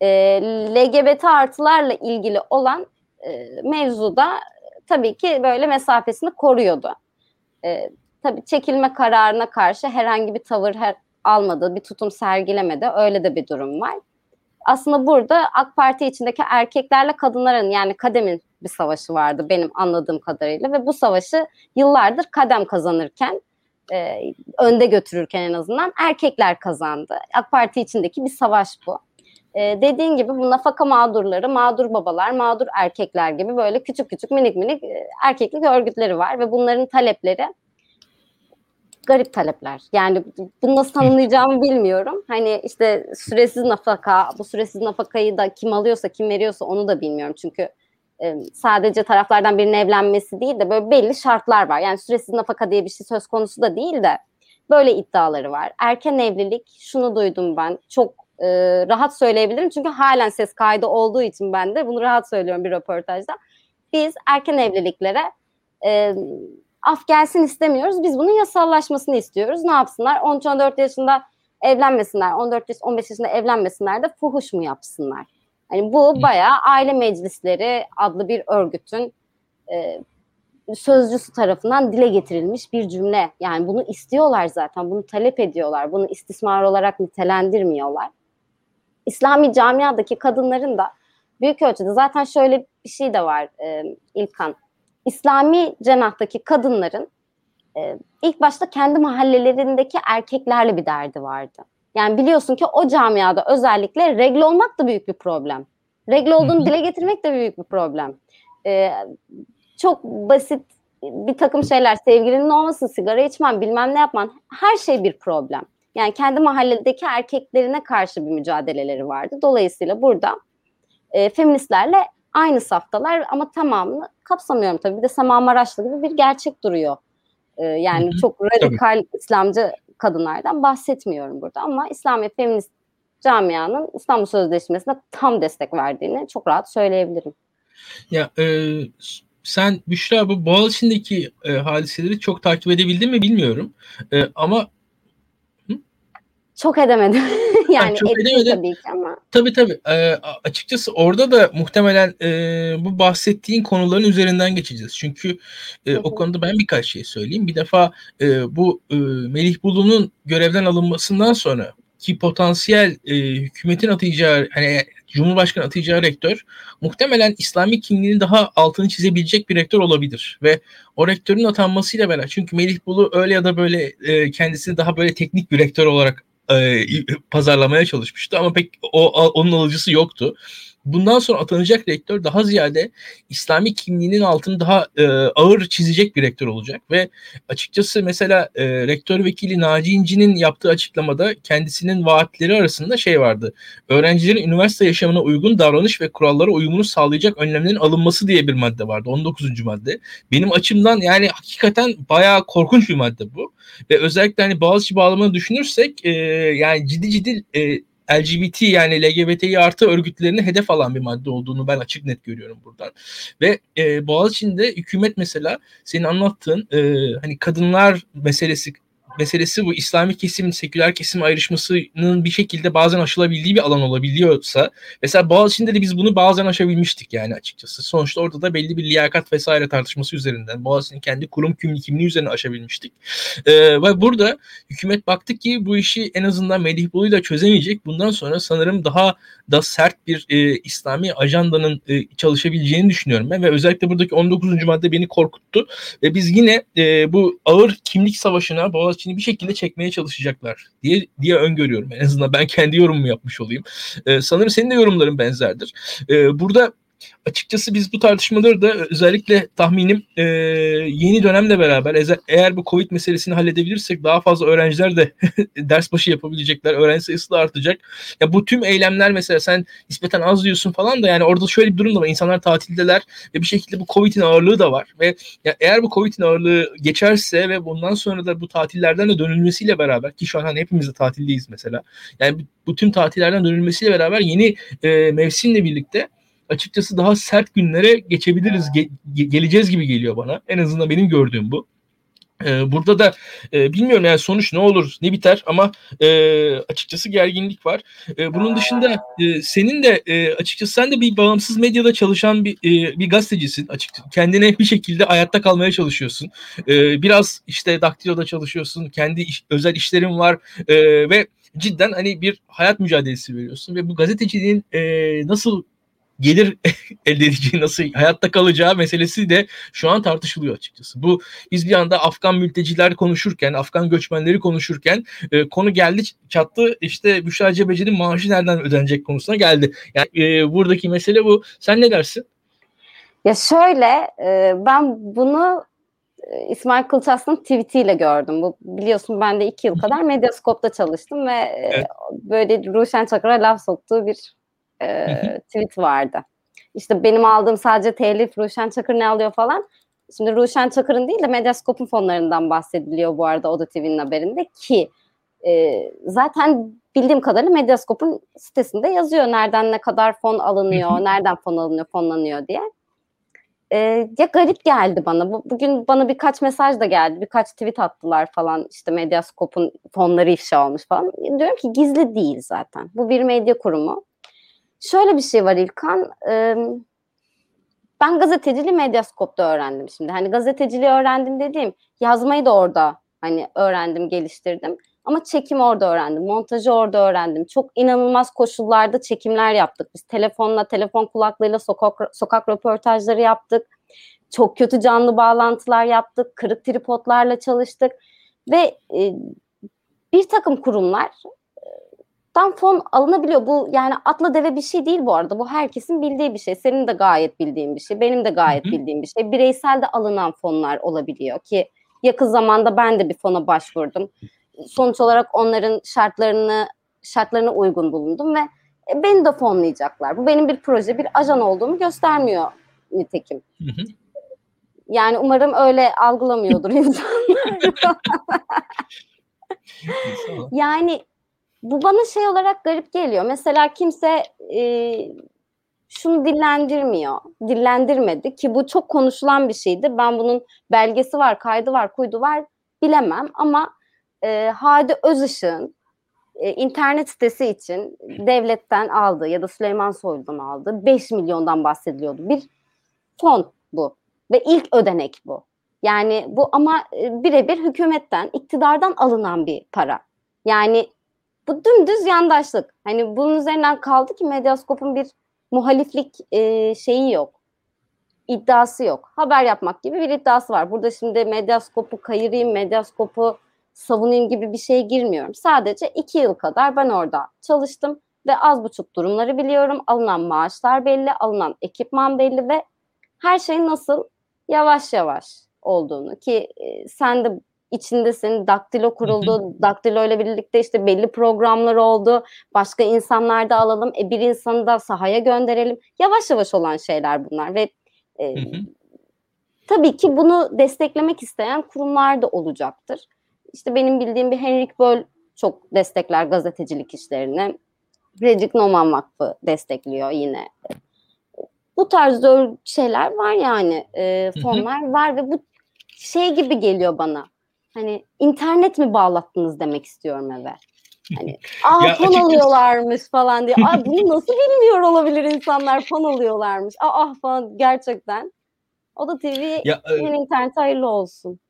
e, LGBT artılarla ilgili olan e, mevzuda tabii ki böyle mesafesini koruyordu. E, tabii çekilme kararına karşı herhangi bir tavır her, almadı, bir tutum sergilemedi. Öyle de bir durum var. Aslında burada AK Parti içindeki erkeklerle kadınların yani kademin bir savaşı vardı benim anladığım kadarıyla ve bu savaşı yıllardır kadem kazanırken e, önde götürürken en azından erkekler kazandı. AK Parti içindeki bir savaş bu. E, dediğin gibi bu nafaka mağdurları, mağdur babalar, mağdur erkekler gibi böyle küçük küçük minik minik e, erkeklik örgütleri var ve bunların talepleri garip talepler. Yani bunu nasıl tanımlayacağımı bilmiyorum. Hani işte süresiz nafaka, bu süresiz nafakayı da kim alıyorsa, kim veriyorsa onu da bilmiyorum. Çünkü e, sadece taraflardan birinin evlenmesi değil de böyle belli şartlar var. Yani süresiz nafaka diye bir şey söz konusu da değil de böyle iddiaları var. Erken evlilik, şunu duydum ben. Çok e, rahat söyleyebilirim. Çünkü halen ses kaydı olduğu için ben de bunu rahat söylüyorum bir röportajda. Biz erken evliliklere e, af gelsin istemiyoruz. Biz bunun yasallaşmasını istiyoruz. Ne yapsınlar? 13-14 yaşında evlenmesinler. 14-15 yaşında evlenmesinler de fuhuş mu yapsınlar? Yani bu bayağı aile meclisleri adlı bir örgütün e, sözcüsü tarafından dile getirilmiş bir cümle. Yani bunu istiyorlar zaten, bunu talep ediyorlar. Bunu istismar olarak nitelendirmiyorlar. İslami camiadaki kadınların da büyük ölçüde zaten şöyle bir şey de var e, İlkan. İslami cenahtaki kadınların e, ilk başta kendi mahallelerindeki erkeklerle bir derdi vardı. Yani biliyorsun ki o camiada özellikle regl olmak da büyük bir problem. Regl olduğunu dile getirmek de büyük bir problem. E, çok basit bir takım şeyler, sevgilinin olması, sigara içmen, bilmem ne yapman, her şey bir problem. Yani kendi mahalledeki erkeklerine karşı bir mücadeleleri vardı. Dolayısıyla burada e, feministlerle aynı saftalar ama tamamını kapsamıyorum tabii. Bir de Sema Maraşlı gibi bir gerçek duruyor. E, yani Hı-hı. çok radikal tabii. İslamcı kadınlardan bahsetmiyorum burada ama İslami feminist camianın İstanbul Sözleşmesi'ne tam destek verdiğini çok rahat söyleyebilirim. Ya e, sen Büşra bu Boğaziçi'ndeki e, hadiseleri çok takip edebildin mi bilmiyorum. E, ama çok edemedim. yani çok edemedim. tabii ki ama. Tabii tabii. E, açıkçası orada da muhtemelen e, bu bahsettiğin konuların üzerinden geçeceğiz. Çünkü e, o konuda ben birkaç şey söyleyeyim. Bir defa e, bu e, Melih Bulu'nun görevden alınmasından sonra ki potansiyel e, hükümetin atayacağı hani Cumhurbaşkanı atayacağı rektör muhtemelen İslami kimliğinin daha altını çizebilecek bir rektör olabilir ve o rektörün atanmasıyla beraber çünkü Melih Bulu öyle ya da böyle e, kendisini daha böyle teknik bir rektör olarak e, pazarlamaya çalışmıştı ama pek o onun alıcısı yoktu bundan sonra atanacak rektör daha ziyade İslami kimliğinin altını daha e, ağır çizecek bir rektör olacak ve açıkçası mesela e, rektör vekili Naci İnci'nin yaptığı açıklamada kendisinin vaatleri arasında şey vardı. Öğrencilerin üniversite yaşamına uygun davranış ve kurallara uyumunu sağlayacak önlemlerin alınması diye bir madde vardı. 19. madde. Benim açımdan yani hakikaten bayağı korkunç bir madde bu. Ve özellikle hani Boğaziçi bağlamını düşünürsek e, yani ciddi ciddi e, LGBT yani LGBTİ artı örgütlerini hedef alan bir madde olduğunu ben açık net görüyorum buradan. Ve e, Boğaziçi'nde hükümet mesela senin anlattığın e, hani kadınlar meselesi meselesi bu İslami kesim, seküler kesim ayrışmasının bir şekilde bazen aşılabildiği bir alan olabiliyorsa mesela Boğaziçi'nde de biz bunu bazen aşabilmiştik yani açıkçası. Sonuçta orada da belli bir liyakat vesaire tartışması üzerinden Boğaziçi'nin kendi kurum kimliği üzerine aşabilmiştik. Ee, ve burada hükümet baktı ki bu işi en azından Melih Bulu'yla çözemeyecek. Bundan sonra sanırım daha da sert bir e, İslami ajandanın e, çalışabileceğini düşünüyorum ben ve özellikle buradaki 19. madde beni korkuttu ve biz yine e, bu ağır kimlik savaşına Boğaziçi takipçini bir şekilde çekmeye çalışacaklar diye diye öngörüyorum. En azından ben kendi yorumumu yapmış olayım. E, sanırım senin de yorumların benzerdir. E, burada açıkçası biz bu tartışmaları da özellikle tahminim e, yeni dönemle beraber eğer bu Covid meselesini halledebilirsek daha fazla öğrenciler de ders başı yapabilecekler. Öğrenci sayısı da artacak. Ya bu tüm eylemler mesela sen nispeten az diyorsun falan da yani orada şöyle bir durum da var. İnsanlar tatildeler ve bir şekilde bu Covid'in ağırlığı da var ve ya eğer bu Covid'in ağırlığı geçerse ve bundan sonra da bu tatillerden de dönülmesiyle beraber ki şu an hani hepimiz de tatildeyiz mesela. Yani bu tüm tatillerden dönülmesiyle beraber yeni e, mevsimle birlikte açıkçası daha sert günlere geçebiliriz, ge- geleceğiz gibi geliyor bana. En azından benim gördüğüm bu. Ee, burada da e, bilmiyorum yani sonuç ne olur ne biter ama e, açıkçası gerginlik var. E, bunun dışında e, senin de e, açıkçası sen de bir bağımsız medyada çalışan bir e, bir gazetecisin. Açıkçası kendine bir şekilde hayatta kalmaya çalışıyorsun. E, biraz işte Daktilo'da çalışıyorsun. Kendi iş, özel işlerin var e, ve cidden hani bir hayat mücadelesi veriyorsun ve bu gazeteciliğin e, nasıl gelir elde edeceği, nasıl hayatta kalacağı meselesi de şu an tartışılıyor açıkçası. Bu biz bir anda Afgan mülteciler konuşurken, Afgan göçmenleri konuşurken e, konu geldi çattı işte Büşra Cebeci'nin maaşı nereden ödenecek konusuna geldi. Yani e, buradaki mesele bu. Sen ne dersin? Ya şöyle e, ben bunu e, İsmail Kılıças'ın tweetiyle gördüm. Bu biliyorsun ben de iki yıl kadar Medyascope'da çalıştım ve e, evet. böyle Ruşen Çakır'a laf soktuğu bir e, tweet vardı. İşte benim aldığım sadece telif Ruşen Çakır ne alıyor falan. Şimdi Ruşen Çakır'ın değil de Medyascope'un fonlarından bahsediliyor bu arada Oda TV'nin haberinde ki e, zaten bildiğim kadarıyla Medyascope'un sitesinde yazıyor nereden ne kadar fon alınıyor, nereden fon alınıyor, fonlanıyor diye. E, ya garip geldi bana. Bu, bugün bana birkaç mesaj da geldi. Birkaç tweet attılar falan. İşte Medyascope'un fonları ifşa olmuş falan. Diyorum ki gizli değil zaten. Bu bir medya kurumu. Şöyle bir şey var İlkan. Ben gazeteciliği Medyascope'da öğrendim şimdi. Hani gazeteciliği öğrendim dediğim yazmayı da orada hani öğrendim, geliştirdim. Ama çekim orada öğrendim, montajı orada öğrendim. Çok inanılmaz koşullarda çekimler yaptık. Biz telefonla, telefon kulaklığıyla sokak, sokak röportajları yaptık. Çok kötü canlı bağlantılar yaptık. Kırık tripodlarla çalıştık. Ve e, bir takım kurumlar dan fon alınabiliyor. Bu yani atla deve bir şey değil bu arada. Bu herkesin bildiği bir şey. Senin de gayet bildiğin bir şey. Benim de gayet Hı-hı. bildiğim bir şey. Bireysel de alınan fonlar olabiliyor ki yakın zamanda ben de bir fona başvurdum. Sonuç olarak onların şartlarını şartlarına uygun bulundum ve e, beni de fonlayacaklar. Bu benim bir proje, bir ajan olduğumu göstermiyor nitekim. Hı-hı. Yani umarım öyle algılamıyordur insanlar. yani bu bana şey olarak garip geliyor. Mesela kimse e, şunu dillendirmiyor, dillendirmedi ki bu çok konuşulan bir şeydi. Ben bunun belgesi var, kaydı var, kuydu var bilemem ama e, Hadi Özışık'ın e, internet sitesi için devletten aldığı ya da Süleyman Soylu'dan aldığı 5 milyondan bahsediliyordu. Bir fon bu ve ilk ödenek bu. Yani bu ama e, birebir hükümetten, iktidardan alınan bir para. Yani bu dümdüz yandaşlık. Hani bunun üzerinden kaldı ki Medyaskop'un bir muhaliflik e, şeyi yok. İddiası yok. Haber yapmak gibi bir iddiası var. Burada şimdi Medyaskop'u kayırayım, Medyaskop'u savunayım gibi bir şey girmiyorum. Sadece iki yıl kadar ben orada çalıştım ve az buçuk durumları biliyorum. Alınan maaşlar belli, alınan ekipman belli ve her şeyin nasıl yavaş yavaş olduğunu ki e, sen de içindesin. Daktilo kuruldu. Daktilo ile birlikte işte belli programlar oldu. Başka insanlar da alalım. E, bir insanı da sahaya gönderelim. Yavaş yavaş olan şeyler bunlar ve e, tabii ki bunu desteklemek isteyen kurumlar da olacaktır. İşte benim bildiğim bir Henrik Böll çok destekler gazetecilik işlerini. Recik Noman Vakfı destekliyor yine. Bu tarz şeyler var yani e, fonlar var ve bu şey gibi geliyor bana hani internet mi bağlattınız demek istiyorum eve. Hani aa ya fon açıkçası... alıyorlarmış falan diye. Aa bunu nasıl bilmiyor olabilir insanlar fon alıyorlarmış. Aa ah falan gerçekten. O da TV ya, e, internet hayırlı olsun.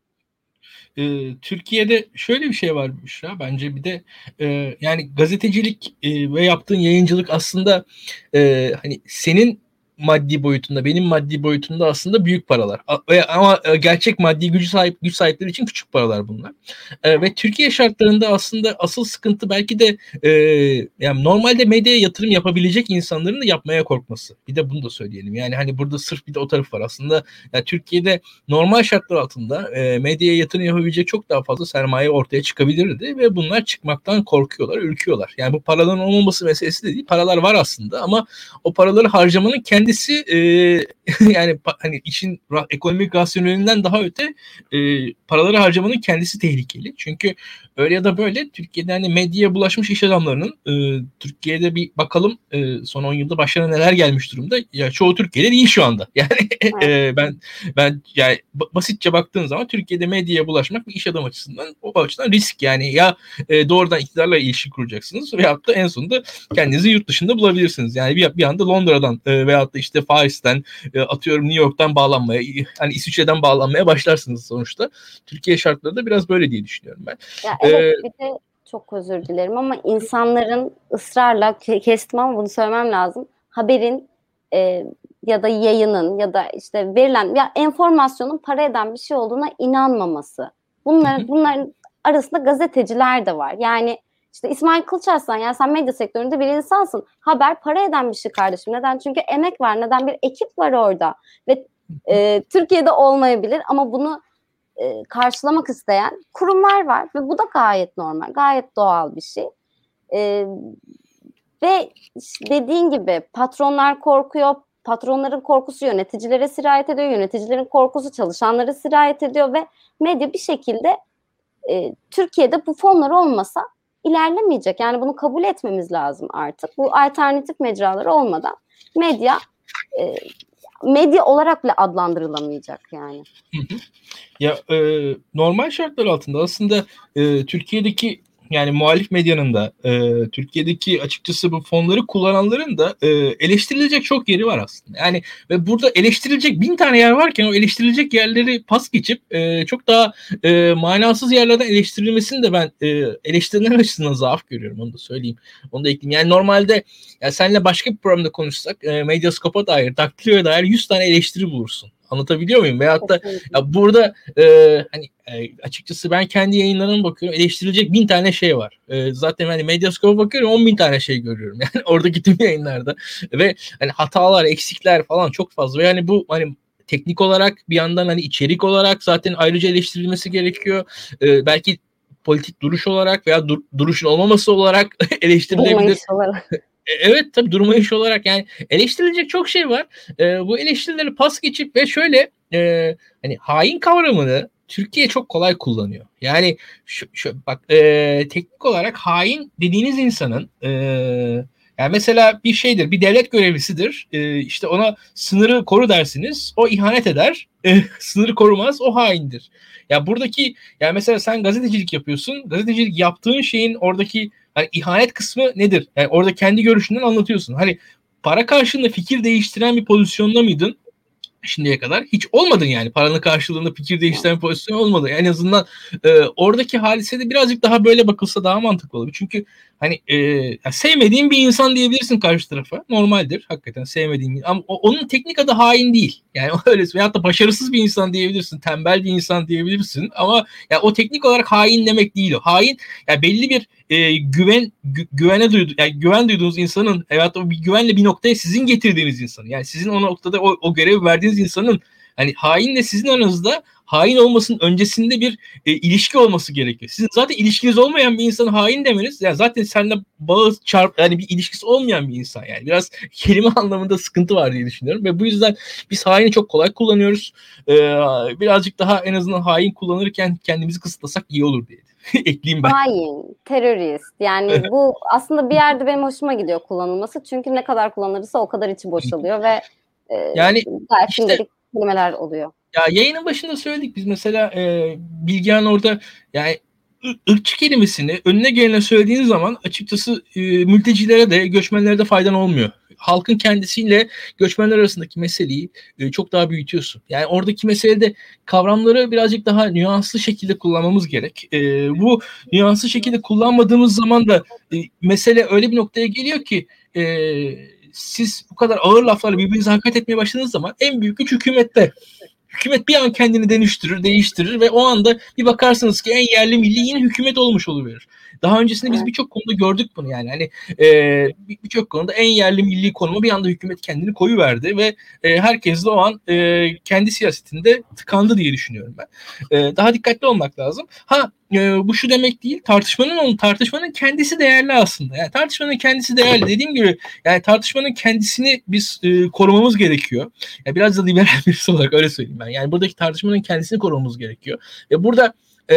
E, Türkiye'de şöyle bir şey var Büşra bence bir de e, yani gazetecilik e, ve yaptığın yayıncılık aslında e, hani senin maddi boyutunda, benim maddi boyutumda aslında büyük paralar. Ama e, gerçek maddi gücü sahip güç sahipleri için küçük paralar bunlar. E, ve Türkiye şartlarında aslında asıl sıkıntı belki de e, yani normalde medyaya yatırım yapabilecek insanların da yapmaya korkması. Bir de bunu da söyleyelim. Yani hani burada sırf bir de o taraf var. Aslında yani Türkiye'de normal şartlar altında e, medyaya yatırım yapabilecek çok daha fazla sermaye ortaya çıkabilirdi ve bunlar çıkmaktan korkuyorlar, ürküyorlar. Yani bu paraların olmaması meselesi de değil. Paralar var aslında ama o paraları harcamanın kendisi e, yani hani işin ekonomik rasyonelinden daha öte e, paraları harcamanın kendisi tehlikeli. Çünkü öyle ya da böyle Türkiye'de hani medyaya bulaşmış iş adamlarının e, Türkiye'de bir bakalım e, son 10 yılda başlarına neler gelmiş durumda. Ya çoğu Türkiye'de değil şu anda. Yani e, ben ben yani basitçe baktığın zaman Türkiye'de medyaya bulaşmak bir iş adam açısından o açıdan risk yani ya e, doğrudan iktidarla ilişki kuracaksınız veyahut da en sonunda kendinizi yurt dışında bulabilirsiniz. Yani bir, bir anda Londra'dan e, veyahut da işte Paris'ten e, atıyorum New York'tan bağlanmaya hani İsviçre'den bağlanmaya başlarsınız sonuçta. Türkiye şartları da biraz böyle diye düşünüyorum ben. Ya evet ee, bir de çok özür dilerim ama insanların ısrarla kestim bunu söylemem lazım. Haberin e, ya da yayının ya da işte verilen ya enformasyonun para eden bir şey olduğuna inanmaması. Bunlar bunların arasında gazeteciler de var. Yani işte İsmail Kılıçarslan yani sen medya sektöründe bir insansın. Haber para eden bir şey kardeşim. Neden? Çünkü emek var. Neden? Bir ekip var orada. Ve e, Türkiye'de olmayabilir ama bunu e, karşılamak isteyen kurumlar var. Ve bu da gayet normal. Gayet doğal bir şey. E, ve dediğin gibi patronlar korkuyor. Patronların korkusu yöneticilere sirayet ediyor. Yöneticilerin korkusu çalışanlara sirayet ediyor ve medya bir şekilde e, Türkiye'de bu fonlar olmasa ilerlemeyecek. Yani bunu kabul etmemiz lazım artık. Bu alternatif mecralar olmadan medya e, medya olarak bile adlandırılamayacak yani. Ya e, normal şartlar altında aslında e, Türkiye'deki yani muhalif medyanın da e, Türkiye'deki açıkçası bu fonları kullananların da e, eleştirilecek çok yeri var aslında. Yani ve burada eleştirilecek bin tane yer varken o eleştirilecek yerleri pas geçip e, çok daha e, manasız yerlerden eleştirilmesini de ben e, eleştirilen açısından zaaf görüyorum onu da söyleyeyim. Onu da ekleyeyim. Yani normalde ya seninle başka bir programda konuşsak e, Medyaskop'a dair, Daktilo'ya dair 100 tane eleştiri bulursun. Anlatabiliyor muyum? Veyahut da ya burada e, hani e, açıkçası ben kendi yayınlarıma bakıyorum. Eleştirilecek bin tane şey var. E, zaten hani Medyascope'a bakıyorum on bin tane şey görüyorum. Yani oradaki tüm yayınlarda. Ve hani hatalar, eksikler falan çok fazla. Ve yani bu hani teknik olarak bir yandan hani içerik olarak zaten ayrıca eleştirilmesi gerekiyor. E, belki politik duruş olarak veya dur, duruşun olmaması olarak eleştirilebilir. evet tabii duruma iş olarak yani eleştirilecek çok şey var. E, bu eleştirileri pas geçip ve şöyle e, hani hain kavramını Türkiye çok kolay kullanıyor. Yani şu, şu bak e, teknik olarak hain dediğiniz insanın e, yani mesela bir şeydir, bir devlet görevlisidir. E, işte ona sınırı koru dersiniz. O ihanet eder. E, sınırı korumaz. O haindir. Ya buradaki yani mesela sen gazetecilik yapıyorsun. Gazetecilik yaptığın şeyin oradaki Hani ihanet kısmı nedir? Yani orada kendi görüşünden anlatıyorsun. Hani para karşılığında fikir değiştiren bir pozisyonda mıydın? şimdiye kadar hiç olmadın yani paranın karşılığında fikir değiştiren pozisyon olmadı. En azından e, oradaki hadisede birazcık daha böyle bakılsa daha mantıklı olur. Çünkü hani e, sevmediğin bir insan diyebilirsin karşı tarafa. Normaldir hakikaten sevmediğin ama onun teknik adı hain değil. Yani öyle veyahut da başarısız bir insan diyebilirsin. Tembel bir insan diyebilirsin ama ya o teknik olarak hain demek değil o. Hain yani belli bir e, güven gü, güvene duydu yani güven duyduğunuz insanın evet o bir güvenle bir noktaya sizin getirdiğiniz insan. Yani sizin o noktada o, o görevi verdiğiniz insanın hani hainle sizin aranızda hain olmasının öncesinde bir e, ilişki olması gerekiyor. Sizin zaten ilişkiniz olmayan bir insan hain demeniz yani zaten seninle bağı çarp yani bir ilişkisi olmayan bir insan yani biraz kelime anlamında sıkıntı var diye düşünüyorum ve bu yüzden biz haini çok kolay kullanıyoruz. Ee, birazcık daha en azından hain kullanırken kendimizi kısıtlasak iyi olur diye ekleyeyim ben. Hain, terörist. Yani bu aslında bir yerde benim hoşuma gidiyor kullanılması. Çünkü ne kadar kullanılırsa o kadar içi boşalıyor ve e, yani gayet işte, kelimeler oluyor. Ya yayının başında söyledik biz mesela e, Bilgehan orada yani ırkçı kelimesini önüne gelene söylediğiniz zaman açıkçası e, mültecilere de göçmenlere de faydan olmuyor. Halkın kendisiyle göçmenler arasındaki meseleyi e, çok daha büyütüyorsun. Yani oradaki meselede kavramları birazcık daha nüanslı şekilde kullanmamız gerek. E, bu nüanslı şekilde kullanmadığımız zaman da e, mesele öyle bir noktaya geliyor ki e, siz bu kadar ağır laflarla birbirinize hakaret etmeye başladığınız zaman en büyük güç hükümette. Hükümet bir an kendini dönüştürür, değiştirir ve o anda bir bakarsınız ki en yerli milli yine hükümet olmuş oluverir. Daha öncesinde biz birçok konuda gördük bunu yani. Hani e, birçok konuda en yerli milli konuma bir anda hükümet kendini koyu verdi ve e, herkes de o an e, kendi siyasetinde tıkandı diye düşünüyorum ben. E, daha dikkatli olmak lazım. Ha e, bu şu demek değil. Tartışmanın onun tartışmanın kendisi değerli aslında. Yani tartışmanın kendisi değerli. Dediğim gibi yani tartışmanın kendisini biz e, korumamız gerekiyor. Yani biraz da liberal birisi olarak öyle söyleyeyim ben. Yani buradaki tartışmanın kendisini korumamız gerekiyor. Ve burada e,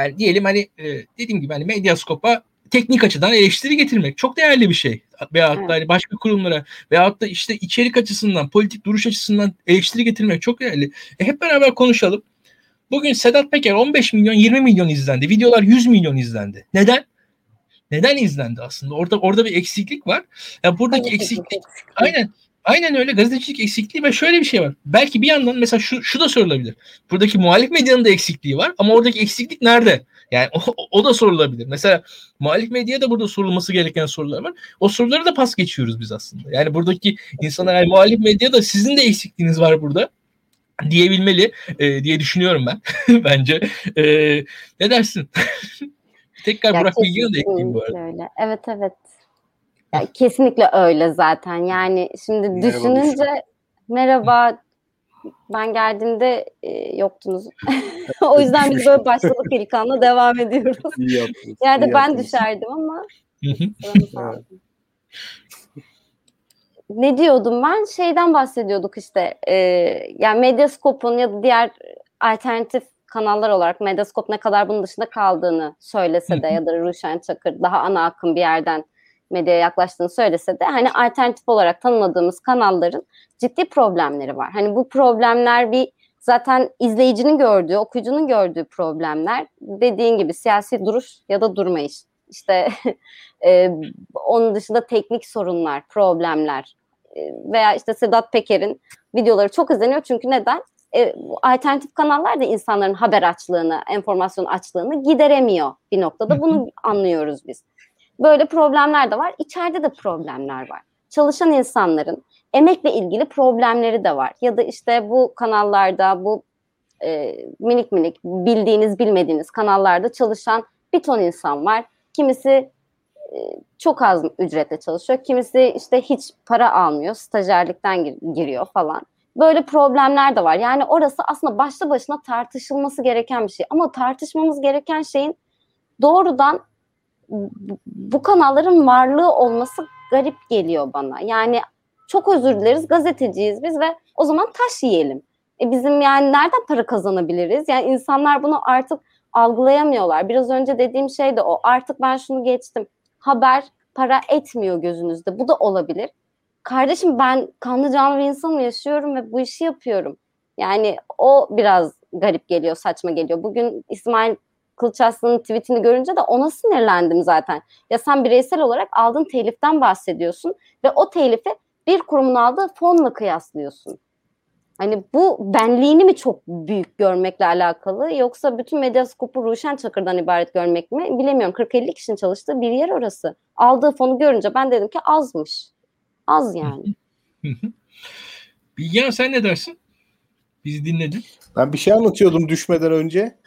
yani diyelim hani e, dediğim gibi hani medyaskopa teknik açıdan eleştiri getirmek çok değerli bir şey. Veyahut da hani başka kurumlara veyahut da işte içerik açısından, politik duruş açısından eleştiri getirmek çok değerli. E, hep beraber konuşalım. Bugün Sedat Peker 15 milyon 20 milyon izlendi. Videolar 100 milyon izlendi. Neden? Neden izlendi aslında? Orada orada bir eksiklik var. Yani buradaki eksiklik aynen Aynen öyle gazetecilik eksikliği ve şöyle bir şey var. Belki bir yandan mesela şu, şu da sorulabilir. Buradaki muhalif medyanın da eksikliği var ama oradaki eksiklik nerede? Yani o, o da sorulabilir. Mesela muhalif medyaya da burada sorulması gereken sorular var. O soruları da pas geçiyoruz biz aslında. Yani buradaki insanlar yani muhalif medyada sizin de eksikliğiniz var burada diyebilmeli e, diye düşünüyorum ben bence. E, ne dersin? Tekrar ya Burak Bilgin'e de ekleyeyim bu arada. Öyle. Evet evet. Ya, kesinlikle öyle zaten. Yani şimdi merhaba düşününce Büşra. merhaba ben geldiğimde e, yoktunuz. o yüzden biz böyle başladık ilk anda devam ediyoruz. İyi yaptınız. Yani iyi ben yaptınız. düşerdim ama. ne diyordum ben? Şeyden bahsediyorduk işte. E, yani Medyascope'un ya da diğer alternatif kanallar olarak Medyascope ne kadar bunun dışında kaldığını söylese de ya da Ruşen Çakır daha ana akım bir yerden medyaya yaklaştığını söylese de hani alternatif olarak tanımladığımız kanalların ciddi problemleri var. Hani bu problemler bir zaten izleyicinin gördüğü, okuyucunun gördüğü problemler dediğin gibi siyasi duruş ya da durmayış. İşte e, onun dışında teknik sorunlar, problemler e, veya işte Sedat Peker'in videoları çok izleniyor çünkü neden? E, alternatif kanallar da insanların haber açlığını, enformasyon açlığını gideremiyor bir noktada. Bunu anlıyoruz biz. Böyle problemler de var. İçeride de problemler var. Çalışan insanların emekle ilgili problemleri de var. Ya da işte bu kanallarda, bu e, minik minik bildiğiniz bilmediğiniz kanallarda çalışan bir ton insan var. Kimisi e, çok az ücretle çalışıyor. Kimisi işte hiç para almıyor. Stajyerlikten gir- giriyor falan. Böyle problemler de var. Yani orası aslında başlı başına tartışılması gereken bir şey. Ama tartışmamız gereken şeyin doğrudan bu kanalların varlığı olması garip geliyor bana. Yani çok özür dileriz gazeteciyiz biz ve o zaman taş yiyelim. E bizim yani nereden para kazanabiliriz? Yani insanlar bunu artık algılayamıyorlar. Biraz önce dediğim şey de o. Artık ben şunu geçtim. Haber para etmiyor gözünüzde. Bu da olabilir. Kardeşim ben kanlı canlı bir insanım yaşıyorum ve bu işi yapıyorum. Yani o biraz garip geliyor, saçma geliyor. Bugün İsmail Kılıç Aslan'ın tweetini görünce de ona sinirlendim zaten. Ya sen bireysel olarak aldığın teliften bahsediyorsun ve o telifi bir kurumun aldığı fonla kıyaslıyorsun. Hani bu benliğini mi çok büyük görmekle alakalı yoksa bütün medyaskopu Ruşen Çakır'dan ibaret görmek mi bilemiyorum. 40-50 kişinin çalıştığı bir yer orası. Aldığı fonu görünce ben dedim ki azmış. Az yani. Bilgehan sen ne dersin? Bizi dinledin. Ben bir şey anlatıyordum düşmeden önce.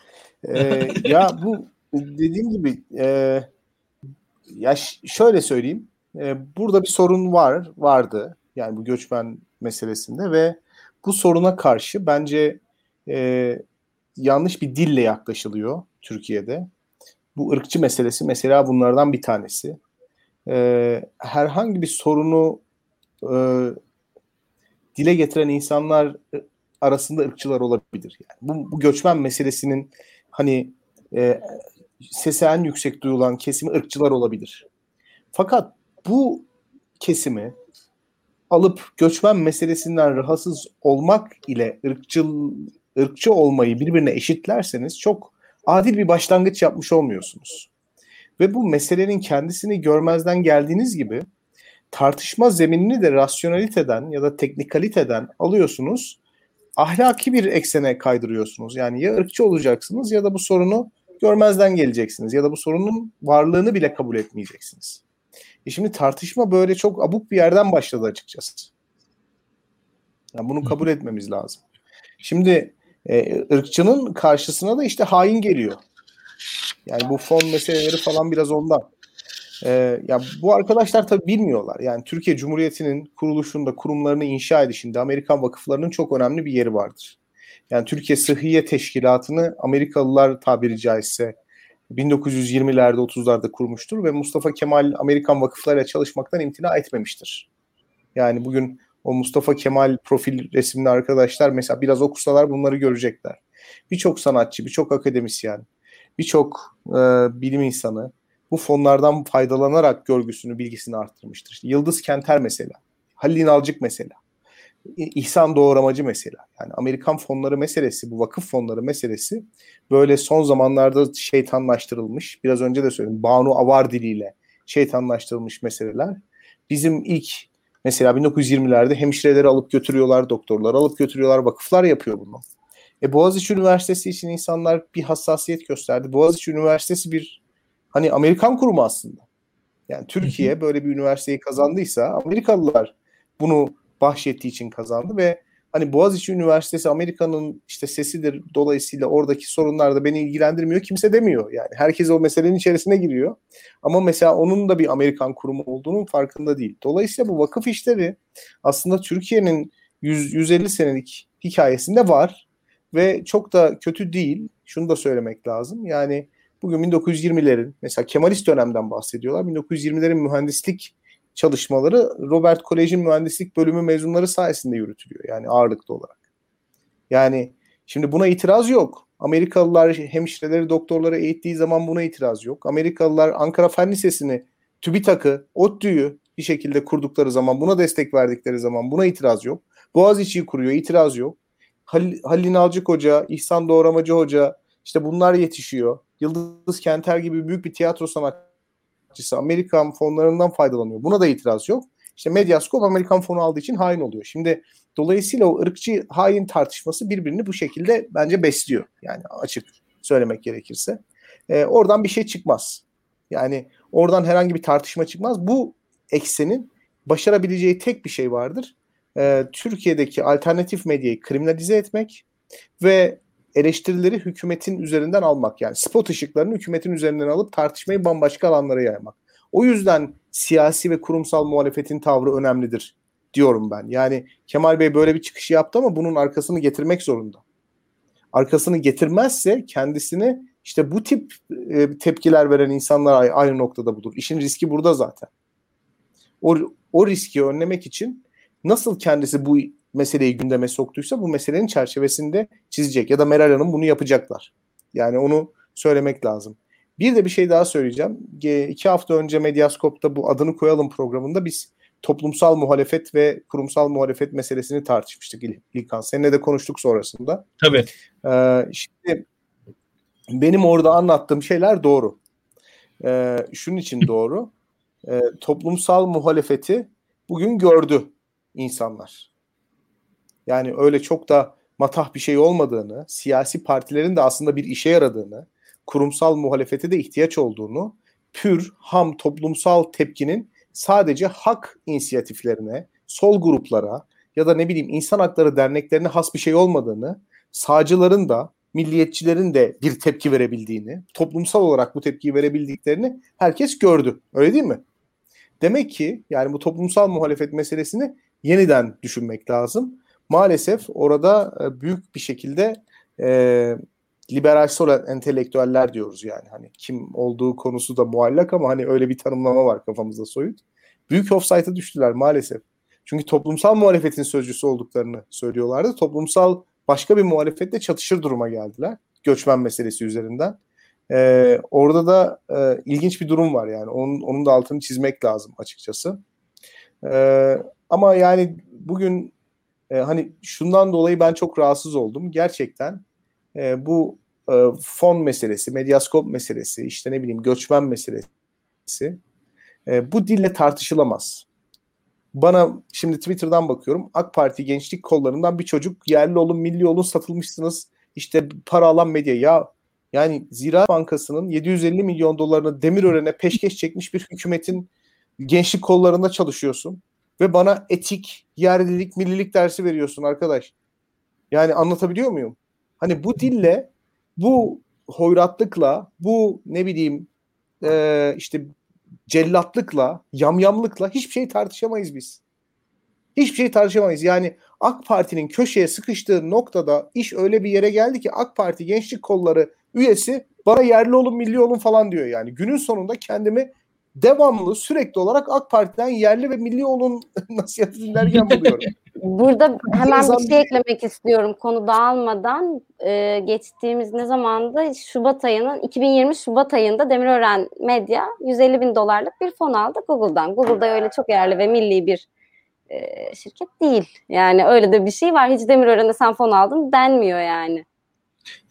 Ee, ya bu dediğim gibi e, ya şöyle söyleyeyim. E, burada bir sorun var, vardı. Yani bu göçmen meselesinde ve bu soruna karşı bence e, yanlış bir dille yaklaşılıyor Türkiye'de. Bu ırkçı meselesi mesela bunlardan bir tanesi. E, herhangi bir sorunu e, dile getiren insanlar arasında ırkçılar olabilir. Yani bu, bu göçmen meselesinin hani e, sesi en yüksek duyulan kesimi ırkçılar olabilir. Fakat bu kesimi alıp göçmen meselesinden rahatsız olmak ile ırkçı ırkçı olmayı birbirine eşitlerseniz çok adil bir başlangıç yapmış olmuyorsunuz. Ve bu meselenin kendisini görmezden geldiğiniz gibi tartışma zeminini de rasyonaliteden ya da teknikaliteden alıyorsunuz ahlaki bir eksene kaydırıyorsunuz. Yani ya ırkçı olacaksınız ya da bu sorunu görmezden geleceksiniz ya da bu sorunun varlığını bile kabul etmeyeceksiniz. E şimdi tartışma böyle çok abuk bir yerden başladı açıkçası. Yani bunu kabul etmemiz lazım. Şimdi e, ırkçının karşısına da işte hain geliyor. Yani bu fon meseleleri falan biraz ondan. Ee, ya bu arkadaşlar tabii bilmiyorlar. Yani Türkiye Cumhuriyeti'nin kuruluşunda, kurumlarını inşa edişinde Amerikan vakıflarının çok önemli bir yeri vardır. Yani Türkiye Sıhhiye Teşkilatı'nı Amerikalılar tabiri caizse 1920'lerde 30'larda kurmuştur ve Mustafa Kemal Amerikan vakıflarıyla çalışmaktan imtina etmemiştir. Yani bugün o Mustafa Kemal profil resimli arkadaşlar mesela biraz okusalar bunları görecekler. Birçok sanatçı, birçok akademisyen, birçok e, bilim insanı bu fonlardan faydalanarak görgüsünü, bilgisini arttırmıştır. İşte Yıldız Kenter mesela, Halil İnalcık mesela, İhsan Doğramacı mesela. Yani Amerikan fonları meselesi, bu vakıf fonları meselesi böyle son zamanlarda şeytanlaştırılmış. Biraz önce de söyledim. Banu Avar diliyle şeytanlaştırılmış meseleler. Bizim ilk mesela 1920'lerde hemşireleri alıp götürüyorlar, doktorları alıp götürüyorlar, vakıflar yapıyor bunu. E Boğaziçi Üniversitesi için insanlar bir hassasiyet gösterdi. Boğaziçi Üniversitesi bir hani Amerikan kurumu aslında. Yani Türkiye böyle bir üniversiteyi kazandıysa Amerikalılar bunu bahşettiği için kazandı ve hani Boğaziçi Üniversitesi Amerika'nın işte sesidir. Dolayısıyla oradaki sorunlar da beni ilgilendirmiyor. Kimse demiyor. Yani herkes o meselenin içerisine giriyor. Ama mesela onun da bir Amerikan kurumu olduğunun farkında değil. Dolayısıyla bu vakıf işleri aslında Türkiye'nin 100, 150 senelik hikayesinde var ve çok da kötü değil. Şunu da söylemek lazım. Yani bugün 1920'lerin mesela Kemalist dönemden bahsediyorlar. 1920'lerin mühendislik çalışmaları Robert Kolej'in mühendislik bölümü mezunları sayesinde yürütülüyor. Yani ağırlıklı olarak. Yani şimdi buna itiraz yok. Amerikalılar hemşireleri, doktorları eğittiği zaman buna itiraz yok. Amerikalılar Ankara Fen Lisesi'ni, TÜBİTAK'ı, ODTÜ'yü bir şekilde kurdukları zaman, buna destek verdikleri zaman buna itiraz yok. Boğaziçi'yi kuruyor, itiraz yok. Halil, Halil İnalcık Hoca, İhsan Doğramacı Hoca, işte bunlar yetişiyor. Yıldız Kenter gibi büyük bir tiyatro sanatçısı Amerikan fonlarından faydalanıyor. Buna da itiraz yok. İşte Medyaskop Amerikan fonu aldığı için hain oluyor. Şimdi dolayısıyla o ırkçı hain tartışması birbirini bu şekilde bence besliyor. Yani açık söylemek gerekirse. Ee, oradan bir şey çıkmaz. Yani oradan herhangi bir tartışma çıkmaz. Bu eksenin başarabileceği tek bir şey vardır. Ee, Türkiye'deki alternatif medyayı kriminalize etmek ve eleştirileri hükümetin üzerinden almak. Yani spot ışıklarını hükümetin üzerinden alıp tartışmayı bambaşka alanlara yaymak. O yüzden siyasi ve kurumsal muhalefetin tavrı önemlidir diyorum ben. Yani Kemal Bey böyle bir çıkış yaptı ama bunun arkasını getirmek zorunda. Arkasını getirmezse kendisini işte bu tip e, tepkiler veren insanlar aynı noktada bulur. İşin riski burada zaten. O, o riski önlemek için nasıl kendisi bu meseleyi gündeme soktuysa bu meselenin çerçevesinde çizecek ya da Meral Hanım bunu yapacaklar. Yani onu söylemek lazım. Bir de bir şey daha söyleyeceğim. İki hafta önce Medyaskop'ta bu adını koyalım programında biz toplumsal muhalefet ve kurumsal muhalefet meselesini tartışmıştık İlkan. Seninle de konuştuk sonrasında. Tabii. Ee, şimdi benim orada anlattığım şeyler doğru. Ee, şunun için doğru. Ee, toplumsal muhalefeti bugün gördü insanlar. Yani öyle çok da matah bir şey olmadığını, siyasi partilerin de aslında bir işe yaradığını, kurumsal muhalefete de ihtiyaç olduğunu, pür, ham toplumsal tepkinin sadece hak inisiyatiflerine, sol gruplara ya da ne bileyim insan hakları derneklerine has bir şey olmadığını, sağcıların da milliyetçilerin de bir tepki verebildiğini, toplumsal olarak bu tepkiyi verebildiklerini herkes gördü. Öyle değil mi? Demek ki yani bu toplumsal muhalefet meselesini yeniden düşünmek lazım. Maalesef orada e, büyük bir şekilde e, liberal sol entelektüeller diyoruz yani. Hani kim olduğu konusu da muallak ama hani öyle bir tanımlama var kafamızda soyut. Büyük offside'a düştüler maalesef. Çünkü toplumsal muhalefetin sözcüsü olduklarını söylüyorlardı. Toplumsal başka bir muhalefetle çatışır duruma geldiler. Göçmen meselesi üzerinden. Ee, orada da e, ilginç bir durum var yani. Onun, onun da altını çizmek lazım açıkçası. Ee, ama yani bugün e, hani şundan dolayı ben çok rahatsız oldum. Gerçekten e, bu e, fon meselesi, medyaskop meselesi, işte ne bileyim göçmen meselesi e, bu dille tartışılamaz. Bana şimdi Twitter'dan bakıyorum AK Parti gençlik kollarından bir çocuk yerli olun milli olun satılmışsınız işte para alan medya ya yani Ziraat Bankası'nın 750 milyon dolarını Demirören'e peşkeş çekmiş bir hükümetin gençlik kollarında çalışıyorsun ve bana etik, yerlilik, millilik dersi veriyorsun arkadaş. Yani anlatabiliyor muyum? Hani bu dille, bu hoyratlıkla, bu ne bileyim e, işte cellatlıkla, yamyamlıkla hiçbir şey tartışamayız biz. Hiçbir şey tartışamayız. Yani AK Parti'nin köşeye sıkıştığı noktada iş öyle bir yere geldi ki AK Parti gençlik kolları üyesi bana yerli olun milli olun falan diyor yani. Günün sonunda kendimi devamlı sürekli olarak AK Parti'den yerli ve milli olun nasihatı dinlerken buluyorum. Burada hemen bir şey eklemek istiyorum konu dağılmadan. Ee, geçtiğimiz ne zamandı? Şubat ayının 2020 Şubat ayında Demirören Medya 150 bin dolarlık bir fon aldı Google'dan. Google'da öyle çok yerli ve milli bir e, şirket değil. Yani öyle de bir şey var. Hiç Demirören'e sen fon aldın denmiyor yani.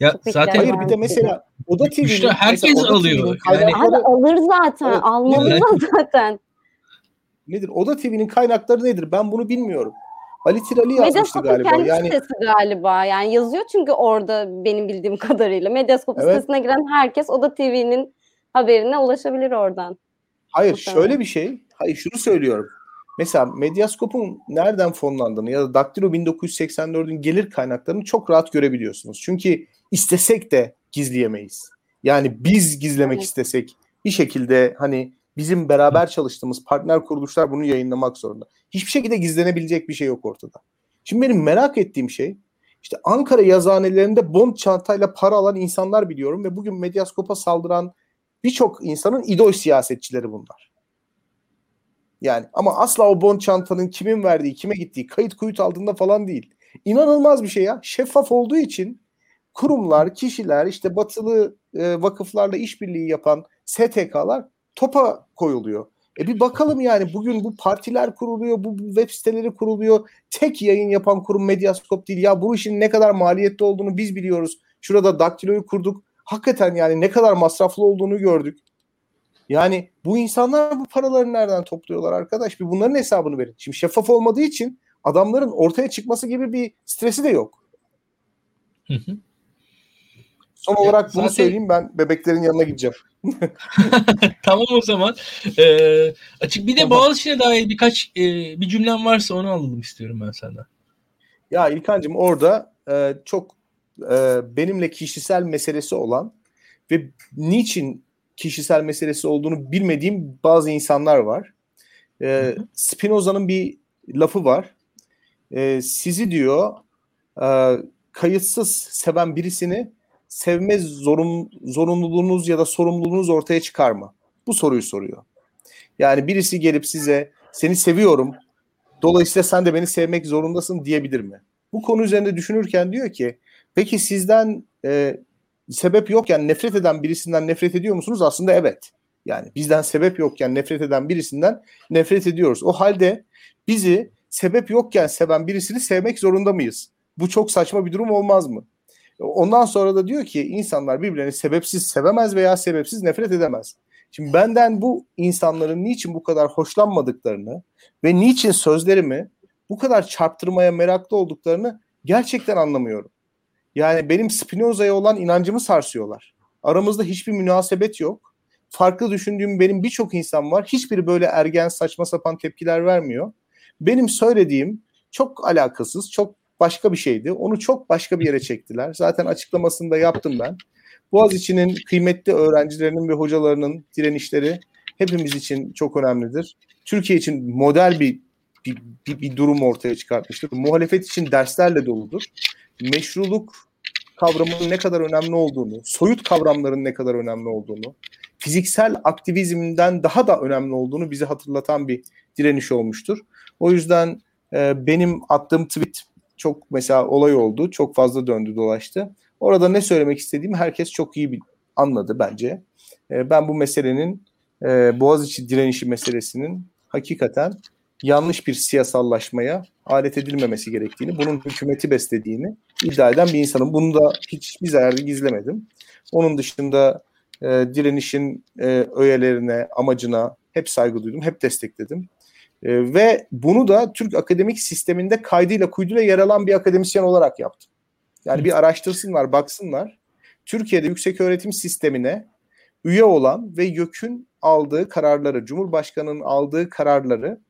Ya zaten hayır bir de mesela Oda TV'nin işte herkes Oda alıyor. TV'nin Yani, Abi alır zaten. Evet. Almalı da zaten. nedir? Oda TV'nin kaynakları nedir? Ben bunu bilmiyorum. Ali Tirali yazmıştı galiba. kendi Yani sitesi galiba. Yani yazıyor çünkü orada benim bildiğim kadarıyla. Medyascope Evet. sitesine giren herkes Oda TV'nin haberine ulaşabilir oradan. hayır Muhtemelen. şöyle bir şey. Hayır şunu söylüyorum. Mesela Medyascope'un nereden fonlandığını ya da Daktilo 1984'ün gelir kaynaklarını çok rahat görebiliyorsunuz. Çünkü istesek de gizleyemeyiz. Yani biz gizlemek Evet. istesek bir şekilde hani bizim beraber çalıştığımız partner kuruluşlar bunu yayınlamak zorunda. Hiçbir şekilde gizlenebilecek bir şey yok ortada. Şimdi benim merak ettiğim şey işte Ankara yazıhanelerinde bond çantayla para alan insanlar biliyorum ve bugün Medyascope'a saldıran birçok insanın idol siyasetçileri bunlar. Yani ama asla o bond çantanın kimin verdiği, kime gittiği, kayıt kuyut altında falan değil. İnanılmaz bir şey ya. Şeffaf olduğu için kurumlar, kişiler, işte batılı e, vakıflarla işbirliği yapan STK'lar topa koyuluyor. E bir bakalım yani bugün bu partiler kuruluyor, bu web siteleri kuruluyor. Tek yayın yapan kurum Medyascope değil. Ya bu işin ne kadar maliyetli olduğunu biz biliyoruz. Şurada Daktilo'yu kurduk. Hakikaten yani ne kadar masraflı olduğunu gördük. Yani bu insanlar bu paraları nereden topluyorlar arkadaş? Bir bunların hesabını verin. Şimdi şeffaf olmadığı için adamların ortaya çıkması gibi bir stresi de yok. Hı hı. Son Ya olarak bunu zaten- söyleyeyim ben bebeklerin yanına gideceğim. tamam o zaman. Ee, açık bir de Tamam. Boğaziçi'ne dair birkaç e, bir cümlem varsa onu alalım istiyorum ben senden. Ya İlkan'cığım orada e, çok e, benimle kişisel meselesi olan ve niçin kişisel meselesi olduğunu bilmediğim bazı insanlar var. E, Spinoza'nın bir lafı var. E, sizi diyor e, kayıtsız seven birisini sevme zorun, zorunluluğunuz ya da sorumluluğunuz ortaya çıkar mı? Bu soruyu soruyor. Yani birisi gelip size seni seviyorum dolayısıyla sen de beni sevmek zorundasın diyebilir mi? Bu konu üzerinde düşünürken diyor ki peki sizden e, sebep yokken nefret eden birisinden nefret ediyor musunuz? Aslında evet. Yani bizden sebep yokken nefret eden birisinden nefret ediyoruz. O halde bizi sebep yokken seven birisini sevmek zorunda mıyız? Bu çok saçma bir durum olmaz mı? Ondan sonra da diyor ki insanlar birbirlerini sebepsiz sevemez veya sebepsiz nefret edemez. Şimdi benden bu insanların niçin bu kadar hoşlanmadıklarını ve niçin sözlerimi bu kadar çarptırmaya meraklı olduklarını gerçekten anlamıyorum. Yani benim Spinoza'ya olan inancımı sarsıyorlar. Aramızda hiçbir münasebet yok. Farklı düşündüğüm benim birçok insan var. Hiçbiri böyle ergen saçma sapan tepkiler vermiyor. Benim söylediğim çok alakasız, çok başka bir şeydi. Onu çok başka bir yere çektiler. Zaten açıklamasını da yaptım ben. Boğaziçi'nin kıymetli öğrencilerinin ve hocalarının direnişleri hepimiz için çok önemlidir. Türkiye için model bir bir, bir, bir durum ortaya çıkartmıştır. Muhalefet için derslerle doludur. Meşruluk kavramının ne kadar önemli olduğunu, soyut kavramların ne kadar önemli olduğunu, fiziksel aktivizmden daha da önemli olduğunu bize hatırlatan bir direniş olmuştur. O yüzden e, benim attığım tweet çok mesela olay oldu. Çok fazla döndü dolaştı. Orada ne söylemek istediğimi herkes çok iyi anladı bence. E, ben bu meselenin e, Boğaziçi direnişi meselesinin hakikaten yanlış bir siyasallaşmaya alet edilmemesi gerektiğini, bunun hükümeti beslediğini iddia eden bir insanım. Bunu da hiçbir yerde gizlemedim. Onun dışında e, direnişin e, öğelerine, amacına hep saygı duydum, hep destekledim. E, ve bunu da Türk akademik sisteminde kaydıyla kuyduyla yer alan bir akademisyen olarak yaptım. Yani bir araştırsınlar, baksınlar. Türkiye'de yüksek öğretim sistemine üye olan ve YÖK'ün aldığı kararları, Cumhurbaşkanı'nın aldığı kararları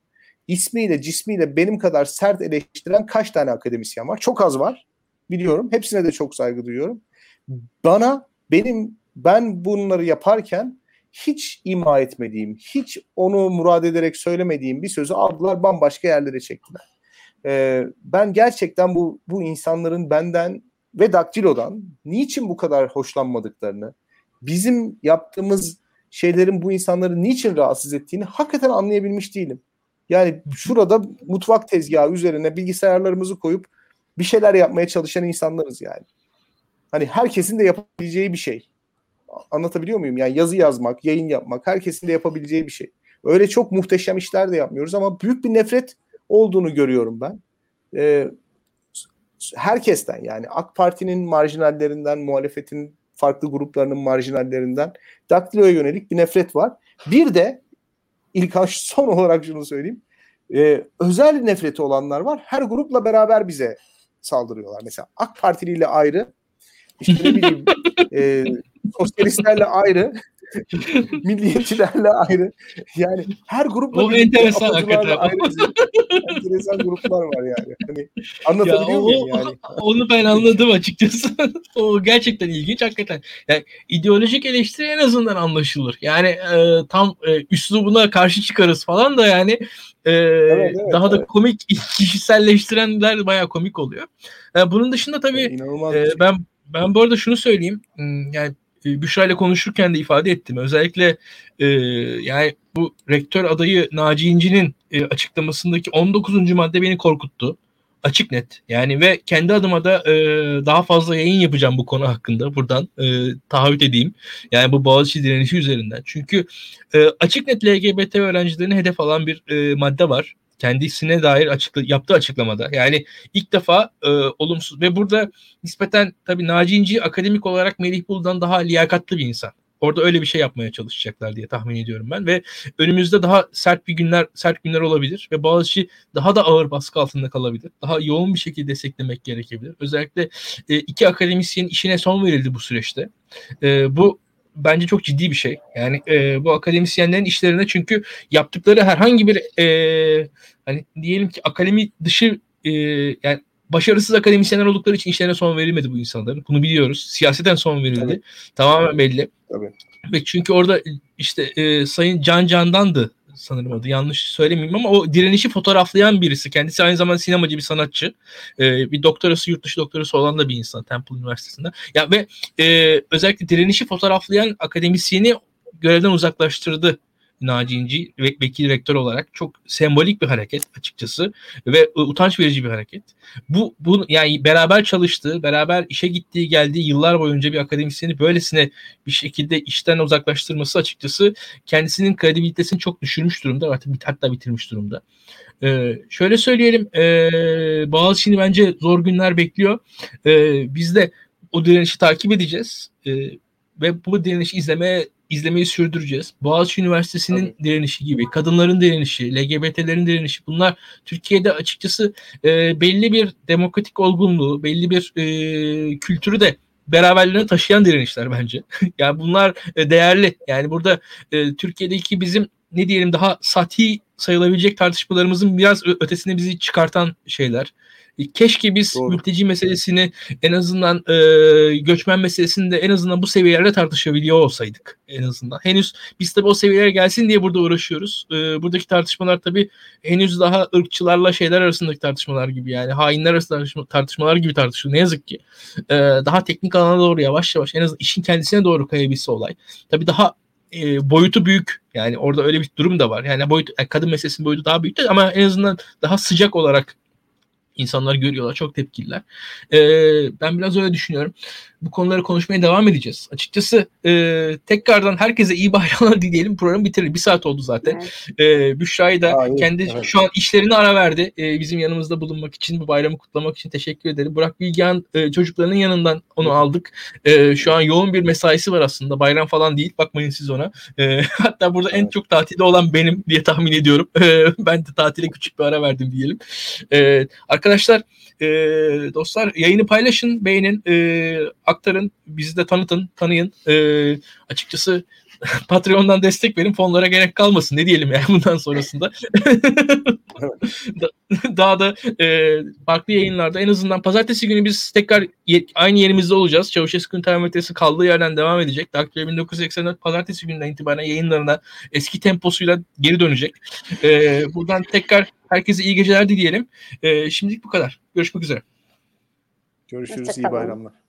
ismiyle cismiyle benim kadar sert eleştiren kaç tane akademisyen var? Çok az var. Biliyorum. Hepsine de çok saygı duyuyorum. Bana benim ben bunları yaparken hiç ima etmediğim, hiç onu murad ederek söylemediğim bir sözü aldılar bambaşka yerlere çektiler. Ee, ben gerçekten bu bu insanların benden ve Daktilo'dan niçin bu kadar hoşlanmadıklarını, bizim yaptığımız şeylerin bu insanları niçin rahatsız ettiğini hakikaten anlayabilmiş değilim. Yani şurada mutfak tezgahı üzerine bilgisayarlarımızı koyup bir şeyler yapmaya çalışan insanlarız yani. Hani herkesin de yapabileceği bir şey. Anlatabiliyor muyum? Yani yazı yazmak, yayın yapmak herkesin de yapabileceği bir şey. Öyle çok muhteşem işler de yapmıyoruz ama büyük bir nefret olduğunu görüyorum ben. Ee, herkesten yani AK Parti'nin marjinallerinden, muhalefetin farklı gruplarının marjinallerinden daktiloya yönelik bir nefret var. Bir de İlkan son olarak şunu söyleyeyim. Ee, özel nefreti olanlar var. Her grupla beraber bize saldırıyorlar. Mesela AK Partili ile ayrı, işte ne bileyim e, sosyalistlerle ayrı, milliyetçilerle ayrı. Yani her grupla o enteresan ayrı enteresan gruplar var yani. Hani anlatabiliyor ya, muyum yani? Onu ben anladım açıkçası. o gerçekten ilginç hakikaten. Yani ideolojik eleştiri en azından anlaşılır. Yani e, tam e, üslubuna karşı çıkarız falan da yani e, evet, evet, daha evet. da komik kişiselleştirenler bayağı komik oluyor. Yani bunun dışında tabii e, şey. ben ben bu arada şunu söyleyeyim. Hmm, yani e, Büşra ile konuşurken de ifade ettim. Özellikle e, yani bu rektör adayı Naci İnci'nin e, açıklamasındaki 19. madde beni korkuttu. Açık net. Yani ve kendi adıma da e, daha fazla yayın yapacağım bu konu hakkında. Buradan e, taahhüt edeyim. Yani bu Boğaziçi direnişi üzerinden. Çünkü e, açık net LGBT öğrencilerini hedef alan bir e, madde var kendisine dair açıkla, yaptığı açıklamada. Yani ilk defa e, olumsuz ve burada nispeten tabii Naci İnci akademik olarak Melih Buldan daha liyakatlı bir insan. Orada öyle bir şey yapmaya çalışacaklar diye tahmin ediyorum ben ve önümüzde daha sert bir günler sert günler olabilir ve Boğaziçi daha da ağır baskı altında kalabilir. Daha yoğun bir şekilde desteklemek gerekebilir. Özellikle e, iki akademisyenin işine son verildi bu süreçte. E, bu bence çok ciddi bir şey. Yani e, bu akademisyenlerin işlerine çünkü yaptıkları herhangi bir e, hani diyelim ki akademi dışı e, yani başarısız akademisyenler oldukları için işlerine son verilmedi bu insanların. Bunu biliyoruz. Siyaseten son verildi. Tabii. Tamamen belli. Tabii. Ve çünkü orada işte e, Sayın Can Can'dandı sanırım adı yanlış söylemeyeyim ama o direnişi fotoğraflayan birisi. Kendisi aynı zamanda sinemacı bir sanatçı. E, bir doktorası yurt dışı doktorası olan da bir insan Temple Üniversitesi'nde. Ya ve e, özellikle direnişi fotoğraflayan akademisyeni görevden uzaklaştırdı Naci İnci ve vekil rektör olarak çok sembolik bir hareket açıkçası ve utanç verici bir hareket. Bu, bu yani beraber çalıştığı, beraber işe gittiği, geldiği yıllar boyunca bir akademisyeni böylesine bir şekilde işten uzaklaştırması açıkçası kendisinin kredibilitesini çok düşürmüş durumda. Artık hatta bitirmiş durumda. Ee, şöyle söyleyelim, e, Boğaziçi'ni bence zor günler bekliyor. Ee, biz de o direnişi takip edeceğiz. Ee, ve bu direnişi izlemeye izlemeyi sürdüreceğiz. Boğaziçi Üniversitesi'nin Tabii. direnişi gibi, kadınların direnişi, LGBT'lerin direnişi bunlar Türkiye'de açıkçası e, belli bir demokratik olgunluğu, belli bir e, kültürü de beraberlerine taşıyan direnişler bence. yani bunlar e, değerli. Yani burada e, Türkiye'deki bizim ne diyelim daha sati sayılabilecek tartışmalarımızın biraz ötesine bizi çıkartan şeyler. E, keşke biz Doğru. mülteci meselesini en azından e, göçmen meselesini de en azından bu seviyelerde tartışabiliyor olsaydık en azından. Henüz biz tabii o seviyelere gelsin diye burada uğraşıyoruz. E, buradaki tartışmalar tabii henüz daha ırkçılarla şeyler arasındaki tartışmalar gibi yani hainler arasındaki tartışmalar gibi tartışılıyor. Ne yazık ki. E, daha teknik alana doğru yavaş yavaş en azından işin kendisine doğru kayabilse olay. Tabii daha e, boyutu büyük. Yani orada öyle bir durum da var. Yani boyut yani kadın meselesinin boyutu daha büyük ama en azından daha sıcak olarak insanlar görüyorlar. Çok tepkililer. Ee, ben biraz öyle düşünüyorum bu konuları konuşmaya devam edeceğiz. Açıkçası e, tekrardan herkese iyi bayramlar dileyelim. Programı bitirelim. Bir saat oldu zaten. Evet. E, Büşra'yı da Aa, kendi evet. şu an işlerini ara verdi. E, bizim yanımızda bulunmak için, bu bayramı kutlamak için teşekkür ederim. Burak Bilgehan e, çocuklarının yanından onu evet. aldık. E, şu an yoğun bir mesaisi var aslında. Bayram falan değil. Bakmayın siz ona. E, hatta burada evet. en çok tatilde olan benim diye tahmin ediyorum. E, ben de tatile küçük bir ara verdim diyelim. E, arkadaşlar e, dostlar yayını paylaşın, beğenin, e, aktarın, bizi de tanıtın, tanıyın. E, açıkçası Patreon'dan destek verin. Fonlara gerek kalmasın. Ne diyelim yani bundan sonrasında. Daha da e, farklı yayınlarda en azından pazartesi günü biz tekrar ye, aynı yerimizde olacağız. Çavuşesku'nun termometresi kaldığı yerden devam edecek. Daktilo 1984 pazartesi gününden itibaren yayınlarına eski temposuyla geri dönecek. E, buradan tekrar herkese iyi geceler dileyelim. E, şimdilik bu kadar. Görüşmek üzere. Görüşürüz. iyi bayramlar.